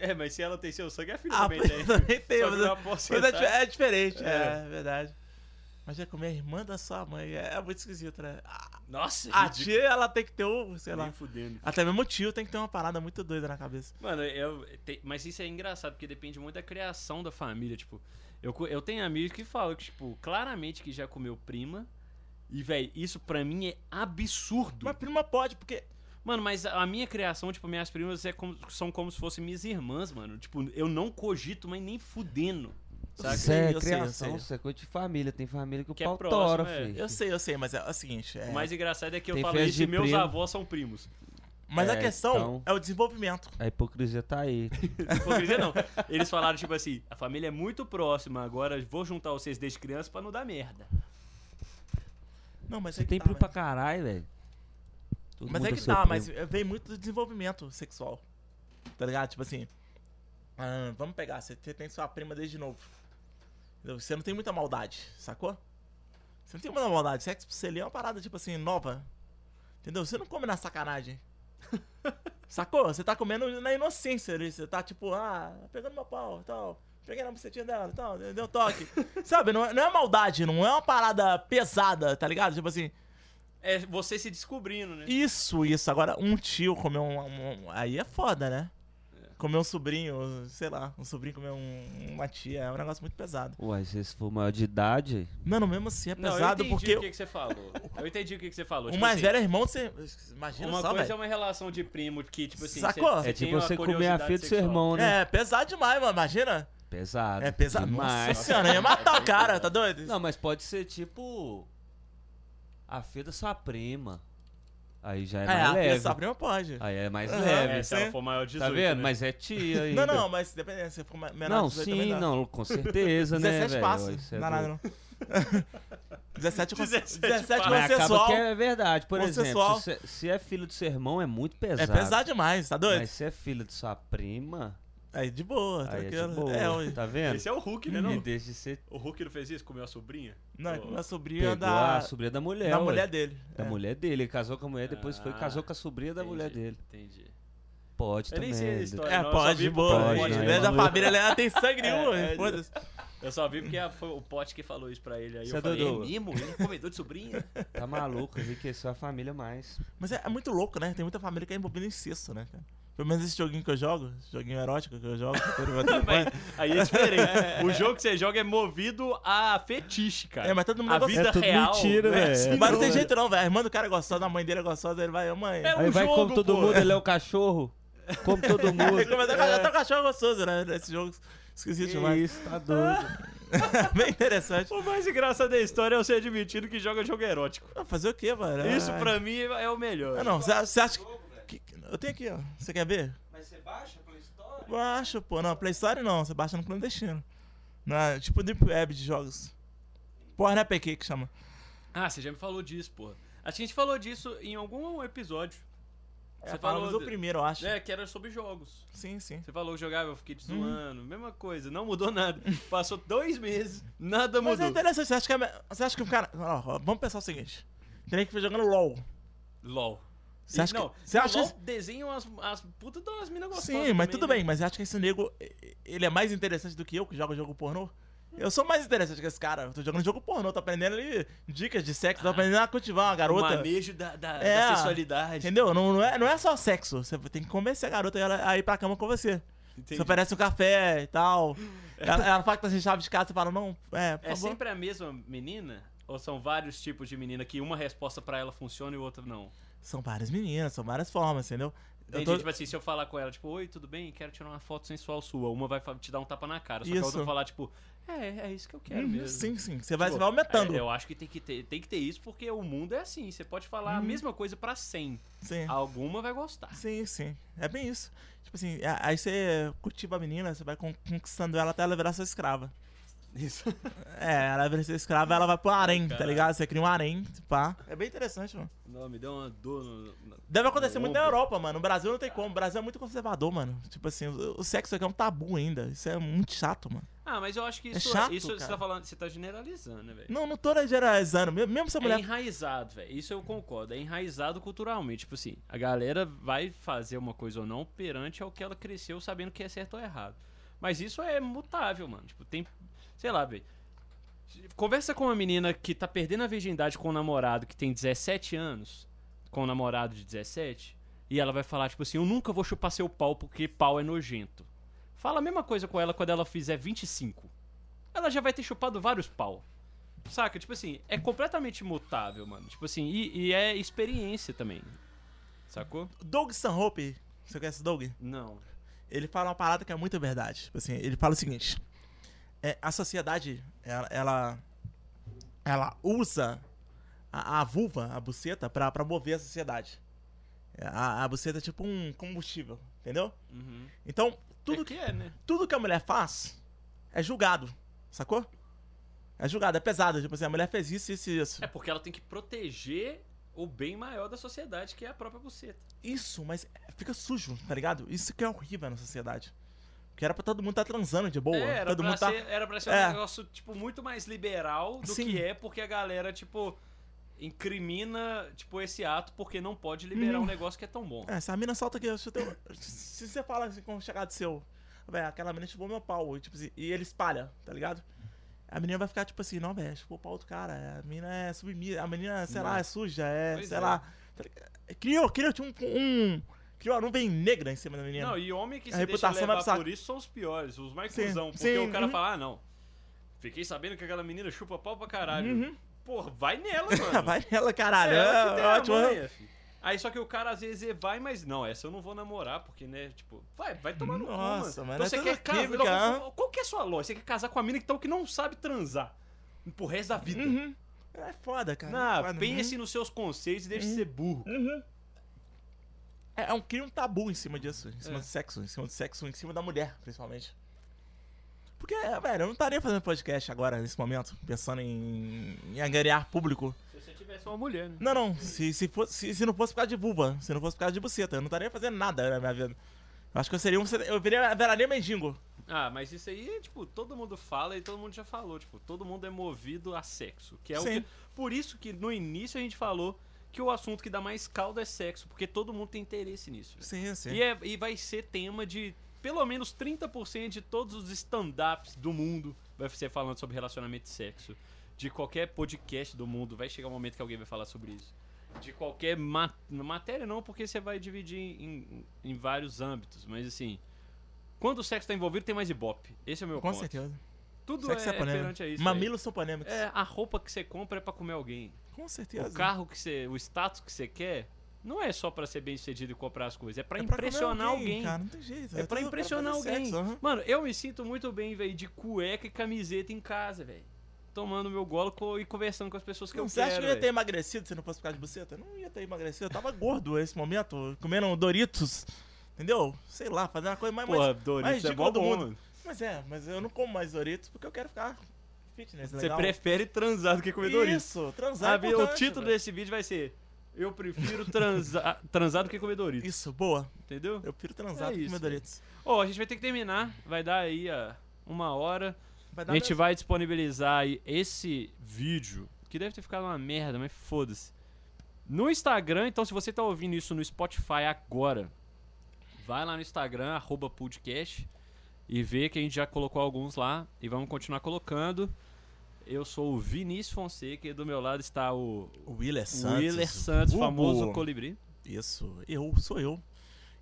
É, mas se ela tem seu sangue, a filha Ah, também tem. também tem, Só mas, é, é diferente, é. É. verdade. Mas é comer a irmã da sua mãe, é, é muito esquisito, né? A, Nossa, a ridículo. tia, ela tem que ter um, sei lá. Fudendo. Até mesmo o tio tem que ter uma parada muito doida na cabeça. Mano, eu, te- mas isso é engraçado, porque depende muito da criação da família, tipo... Eu, co- eu tenho amigos que falam que, tipo, claramente que já comeu prima. E, velho, isso pra mim é absurdo. Mas prima pode, porque. Mano, mas a minha criação, tipo, minhas primas é como- são como se fossem minhas irmãs, mano. Tipo, eu não cogito, mas nem fudendo. Saca? Isso é eu sei, eu criação, sei. isso é coisa de família. Tem família que o Que é pau próximo, tora, é. filho. Eu sei, eu sei, mas é, o seguinte. É, O mais engraçado é que eu falo isso e de meus primo. avós são primos. mas a É, questão então- é o desenvolvimento. A hipocrisia tá aí. Hipocrisia não. Eles falaram, tipo assim, a família é muito próxima, agora vou juntar vocês desde criança pra não dar merda. Não, mas Você é que tem tá, primo velho. pra caralho, velho. Mas é que tá, primo. mas vem muito do desenvolvimento sexual. Tá ligado? Tipo assim. ah, vamos pegar, você tem sua prima desde novo. Você não tem muita maldade, sacou? Você não tem muita maldade. Sexo pra você ali é uma parada, tipo assim, nova. Entendeu? Você não come na sacanagem. Sacou? Você tá comendo na inocência ali. Você tá tipo, ah, pegando meu pau e tal. Peguei na bucetinha dela e tal, deu um toque. Sabe? Não é, não é maldade, não é uma parada pesada, tá ligado? Tipo assim, É você se descobrindo, né? isso, isso. Agora, um tio comer um, um- Aí é foda, né? Comer um sobrinho, sei lá, um sobrinho comer um- uma tia é um negócio muito pesado. Uai, se esse for maior de idade, Mano, mesmo assim é Não, pesado eu entendi porque o que, que você falou. Eu entendi o que, que você falou. o Tipo mais assim, velho é irmão, você. Imagina Uma só, coisa é velho. uma relação de primo que, tipo assim, Sacou? você- é tipo você comer a filha do seu irmão, né? É, pesado demais, mano. Imagina. Pesado. É pesado. demais. Nossa senhora, ia matar o cara, tá doido? Não, mas pode ser tipo. A filha da sua prima. Aí já é, É, mais a leve. sua prima pode. Aí é mais Aham. leve. É, se ela for maior de 18, Tá vendo? né? Mas é tia Não, ainda. não, mas dependendo, se for me- menor Não, de 18 também sim, dá. não, com certeza, né, 17 velho? passa, Isso é não dá nada doido. não. 17 com 17 17 passa. Mas acaba consensual. que é verdade. Por exemplo, se, você- se é filho do seu irmão, é muito É pesado. pesado demais, tá doido? Mas se é filho de sua prima, Aí de boa, aí é de tranquilo. boa. É, tá vendo? Esse é o Hulk, né, E não? deixa de ser... O Hulk não fez isso? Comeu a sobrinha? Não, Pô. minha sobrinha Pegou da, a sobrinha da mulher, da ué. mulher dele. Da É. mulher dele. Ele casou com a mulher, depois foi e Ah, casou com a sobrinha da mulher Entendi, dele. Entendi. Pode Eu também. nem sei a história. É, não, eu pode, de boa. Pode, Pode, né? Da família, ela tem sangue nenhum, É, é, foda-se. Eu só vi porque a- foi o pote que falou isso pra ele. Aí Cê eu é falei, doido? é mesmo? Ele é comedor de sobrinha? Tá maluco, enriqueceu a família mais. Mas é, é muito louco, né? Tem muita família que é envolvida em incesto, né, cara? Pelo menos esse joguinho que eu jogo, esse joguinho erótico que eu jogo, aí é diferente. O jogo que você joga é movido a fetiche, cara. É, mas todo mundo a gosta- vida É tudo real. mentira, é velho. assim, Mas não tem jeito não, velho. A irmã do cara é gostosa, a mãe dele é gostosa, ele vai, mãe. É Aí um vai jogo, como todo pô. mundo, ele é o cachorro. Como todo Ele mundo. começa a achar até o cachorro gostoso, né? Nesse jogo esquisito Que demais. isso, tá doido. Bem interessante. O mais engraçado da história é você admitindo que joga jogo erótico. Ah, Fazer o quê, mano? Isso pra mim é o melhor. Ah, não, você acha que... Eu tenho aqui, ó. Você quer ver? Mas você baixa Play Store? Baixa, pô. Não, Play Store não. Você baixa no clandestino. Na, tipo Deep Web de jogos. Porra, né, PQ que chama. Ah, você já me falou disso, porra. Acho que a gente falou disso em algum episódio. É, Você falou o de- primeiro, eu acho. É, que era sobre jogos. Sim, sim. Você falou que jogava, eu fiquei te Uhum. zoando. Mesma coisa, não mudou nada. Passou dois meses, nada Mas mudou. é interessante. Você acha que, é, você acha que o cara... Ó, ó, vamos pensar o seguinte. Tem que foi jogando LOL. LOL. Você acha não, que... Você acha que... desenham as, as putas de umas minas gostosas. Sim, mas também, tudo né? bem. Mas você acha que esse nego... Ele é mais interessante do que eu, que jogo jogo pornô? Eu sou mais interessante que esse cara. Eu tô jogando jogo pornô, tô aprendendo ali dicas de sexo, tô aprendendo a cultivar uma O garota. manejo da, da, É. da sexualidade. Entendeu? Não, não, é, não é só sexo. Você tem que convencer a garota a ela- a ir pra cama com você. Entendi. Você oferece um café e tal. Ela, ela fala que tá sem chave de casa, você fala, não, é, por É favor. sempre a mesma menina? Ou são vários tipos de menina que uma resposta pra ela funciona e outra não? São várias meninas, são várias formas, entendeu? Eu Entendi, tô- tipo assim, se eu falar com ela, tipo, oi, tudo bem? Quero tirar uma foto sensual sua. Uma vai te dar um tapa na cara. Só que a outra Isso. vai falar, tipo, é, é isso que eu quero Uhum, mesmo. Sim, sim. Você vai, Tipo, você vai aumentando. é, eu acho que tem que, ter, tem que ter isso porque o mundo é assim. Você pode falar a Uhum. mesma coisa pra 100. Sim. Alguma vai gostar. Sim, sim. É bem isso. Tipo assim, aí você cultiva a menina, você vai con- conquistando ela até ela virar sua escrava. Isso. É, ela vira sua escrava, ela vai pro harém, tá ligado? Você cria um harém, pá. É bem interessante, mano. Não, me deu uma dor no. no- Deve acontecer no muito na ombro. Europa, mano. No Brasil não tem como. O Brasil é muito conservador, mano. Tipo assim, o, o sexo aqui é um tabu ainda. Isso é muito chato, mano. Ah, mas eu acho que É isso, chato, isso você tá falando, você tá generalizando, né, velho? Não, não tô generalizando. Mesmo se a É mulher. enraizado, velho. Isso eu concordo. É enraizado culturalmente. Tipo assim, a galera vai fazer uma coisa ou não perante ao que ela cresceu sabendo que é certo ou errado. Mas isso é mutável, mano. Tipo, tem. Sei lá, velho. Conversa com uma menina que tá perdendo a virgindade com um namorado que tem 17 anos, com um namorado de 17, e ela vai falar, tipo assim, eu nunca vou chupar seu pau porque pau é nojento. Fala a mesma coisa com ela quando ela fizer 25. Ela já vai ter chupado vários pau. Saca? Tipo assim, é completamente mutável, mano. Tipo assim, e, e é experiência também. Sacou? Doug Stanhope, você conhece Doug? Não. Ele fala uma parada que é muito verdade. Tipo assim, ele fala o seguinte: é, a sociedade, ela, ela, ela usa a, a vulva, a buceta, pra, pra mover a sociedade. A, a buceta é tipo um combustível, entendeu? Uhum. Então, tudo é que é, né? tudo que a mulher faz é julgado, sacou? É julgado, é pesado. Tipo assim, a mulher fez isso, isso e isso. É porque ela tem que proteger o bem maior da sociedade, que é a própria buceta. Isso, mas fica sujo, tá ligado? Isso que é horrível na sociedade. Porque era pra todo mundo tá transando de boa. É, era, todo pra mundo tá. ser, era pra ser É. um negócio, tipo, muito mais liberal do Sim. que é, porque a galera, tipo, incrimina, tipo, esse ato porque não pode liberar Hum. um negócio que é tão bom. É, se a mina solta aqui, se, eu tenho- se você fala assim com um chegado seu, velho, aquela mina chupou meu pau, e, tipo assim, e ele espalha, tá ligado? A menina vai ficar tipo assim, não, velho, chupou o pau do cara, a menina é submissa, a menina, sei lá, é suja, é, Pois sei é. lá. tá criou, criou tipo, um, um. Criou uma nuvem negra em cima da menina. Não, e homem que A se deixa reputação vai levar por isso são os piores, os mais cuzão. Porque sim, o cara uhum. fala, ah, não, fiquei sabendo que aquela menina chupa pau pra caralho. Uhum. Porra, vai nela, mano. vai nela, caralho. É, ela que tem é, ótimo. manha, fi. Aí só que o cara às vezes vai, mas não, essa eu não vou namorar, porque, né, tipo, vai, vai tomar no cu, Nossa, mano. mano, Então é você quer casar. química, hã? qual, qual que é a sua lógica? Você quer casar com a mina então, que não sabe transar pro resto da vida. Uhum. É foda, cara. Não, é foda. pense nos seus conceitos e deixe de ser burro. É, é um cria um tabu em cima disso, em cima É. do sexo, em cima do sexo, em cima da mulher, principalmente. Porque, velho, eu não estaria fazendo podcast agora, nesse momento, pensando em, em angariar público. Se você tivesse uma mulher, né? Não, não, se, se, fosse, se, se não fosse por causa de vulva, se não fosse por causa de buceta, eu não estaria fazendo nada na minha vida. Eu acho que eu seria um. Eu viria, viraria mendigo. Ah, mas isso aí, tipo, todo mundo fala e todo mundo já falou, tipo, todo mundo é movido a sexo, que é o Sim. que, por isso que no início a gente falou que o assunto que dá mais caldo é sexo, porque todo mundo tem interesse nisso. velho. Sim, sim. E, é- e vai ser tema de pelo menos 30% de todos os stand-ups do mundo vai ser falando sobre relacionamento e sexo. De qualquer podcast do mundo, vai chegar um momento que alguém vai falar sobre isso. De qualquer ma- matéria, não, porque você vai dividir em, em vários âmbitos. Mas assim, quando o sexo está envolvido, tem mais ibope. Esse é o meu Com ponto. certeza. Tudo Sexo é, é polêmico. perante a isso. Mamilos são polêmicos. velho. É, a roupa que você compra é pra comer alguém. Com certeza. O carro que você. O status que você quer. Não é só pra ser bem sucedido e comprar as coisas, é pra É impressionar comer alguém. Cara, não tem jeito. É pra tudo impressionar alguém. sexo, aham. Mano, eu me sinto muito bem, velho, de cueca e camiseta em casa, velho. Tomando meu golo e conversando com as pessoas que Não, eu você quero. acha que eu ia ter emagrecido se não fosse por causa de buceta? Eu não ia ter emagrecido. Eu tava gordo nesse momento, comendo Doritos. Entendeu? Sei lá, fazendo a coisa mais. Porra, mais, Doritos mais é mó do bom, mundo. mano. Mas é, mas eu não como mais Doritos porque eu quero ficar fitness. Você legal. prefere transar do que comer Doritos. Isso, transar. é Sabe, o importante, título velho. desse vídeo vai ser Eu prefiro transar, transar do que comer Doritos. Isso, boa. Entendeu? Eu prefiro transar É do que comer Doritos. Ó, a gente vai ter que terminar. Vai dar aí a uma hora. A gente mesmo. vai disponibilizar aí esse vídeo, que deve ter ficado uma merda, mas foda-se. No Instagram, então se você tá ouvindo isso no Spotify agora, vai lá no Instagram, arroba podcast, e vê que a gente já colocou alguns lá, e vamos continuar colocando. Eu sou o Vinícius Fonseca, e do meu lado está o O Willer Santos. Willer Santos, vulgo. famoso colibri. Isso, eu, sou eu.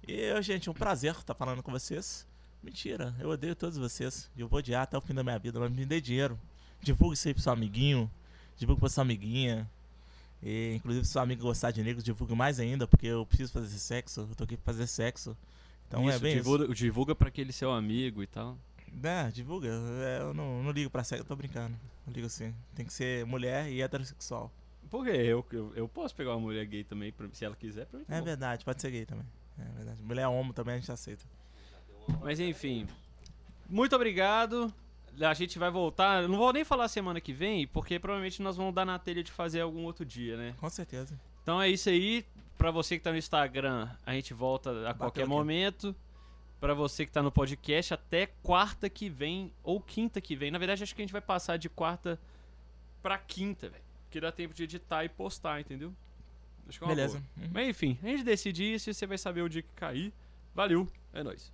E, gente, é um prazer estar falando com vocês. Mentira, eu odeio todos vocês. Eu vou odiar até o fim da minha vida, mas me dê dinheiro. Divulgue isso aí pro seu amiguinho. Divulgue pra sua amiguinha. E, inclusive, se seu amigo gostar de negros, divulgue mais ainda, porque eu preciso fazer sexo. Eu tô aqui pra fazer sexo. Então é Isso, bem divulga, divulga pra aquele seu amigo e tal. Isso. É, divulga. É, eu não, não ligo pra sexo, eu tô brincando. Não ligo assim. Tem que ser mulher e heterossexual. Por quê? Eu, eu, eu posso pegar uma mulher gay também, se ela quiser, pra mim. tá É bom. verdade, pode ser gay também. É verdade. Mulher homo também a gente aceita. Mas enfim. Muito obrigado. A gente vai voltar. eu Não vou nem falar semana que vem, porque provavelmente nós vamos dar na telha de fazer algum outro dia, né? Com certeza. Então é isso aí. Pra você que tá no Instagram, a gente volta a qualquer aqui. momento. Pra você que tá no podcast, até quarta que vem ou quinta que vem. Na verdade, acho que a gente vai passar de quarta pra quinta, velho. Que dá tempo de editar e postar, entendeu? Acho que é uma Beleza. boa. Mas enfim, a gente decide isso e você vai saber o dia que cair. Valeu, é nóis.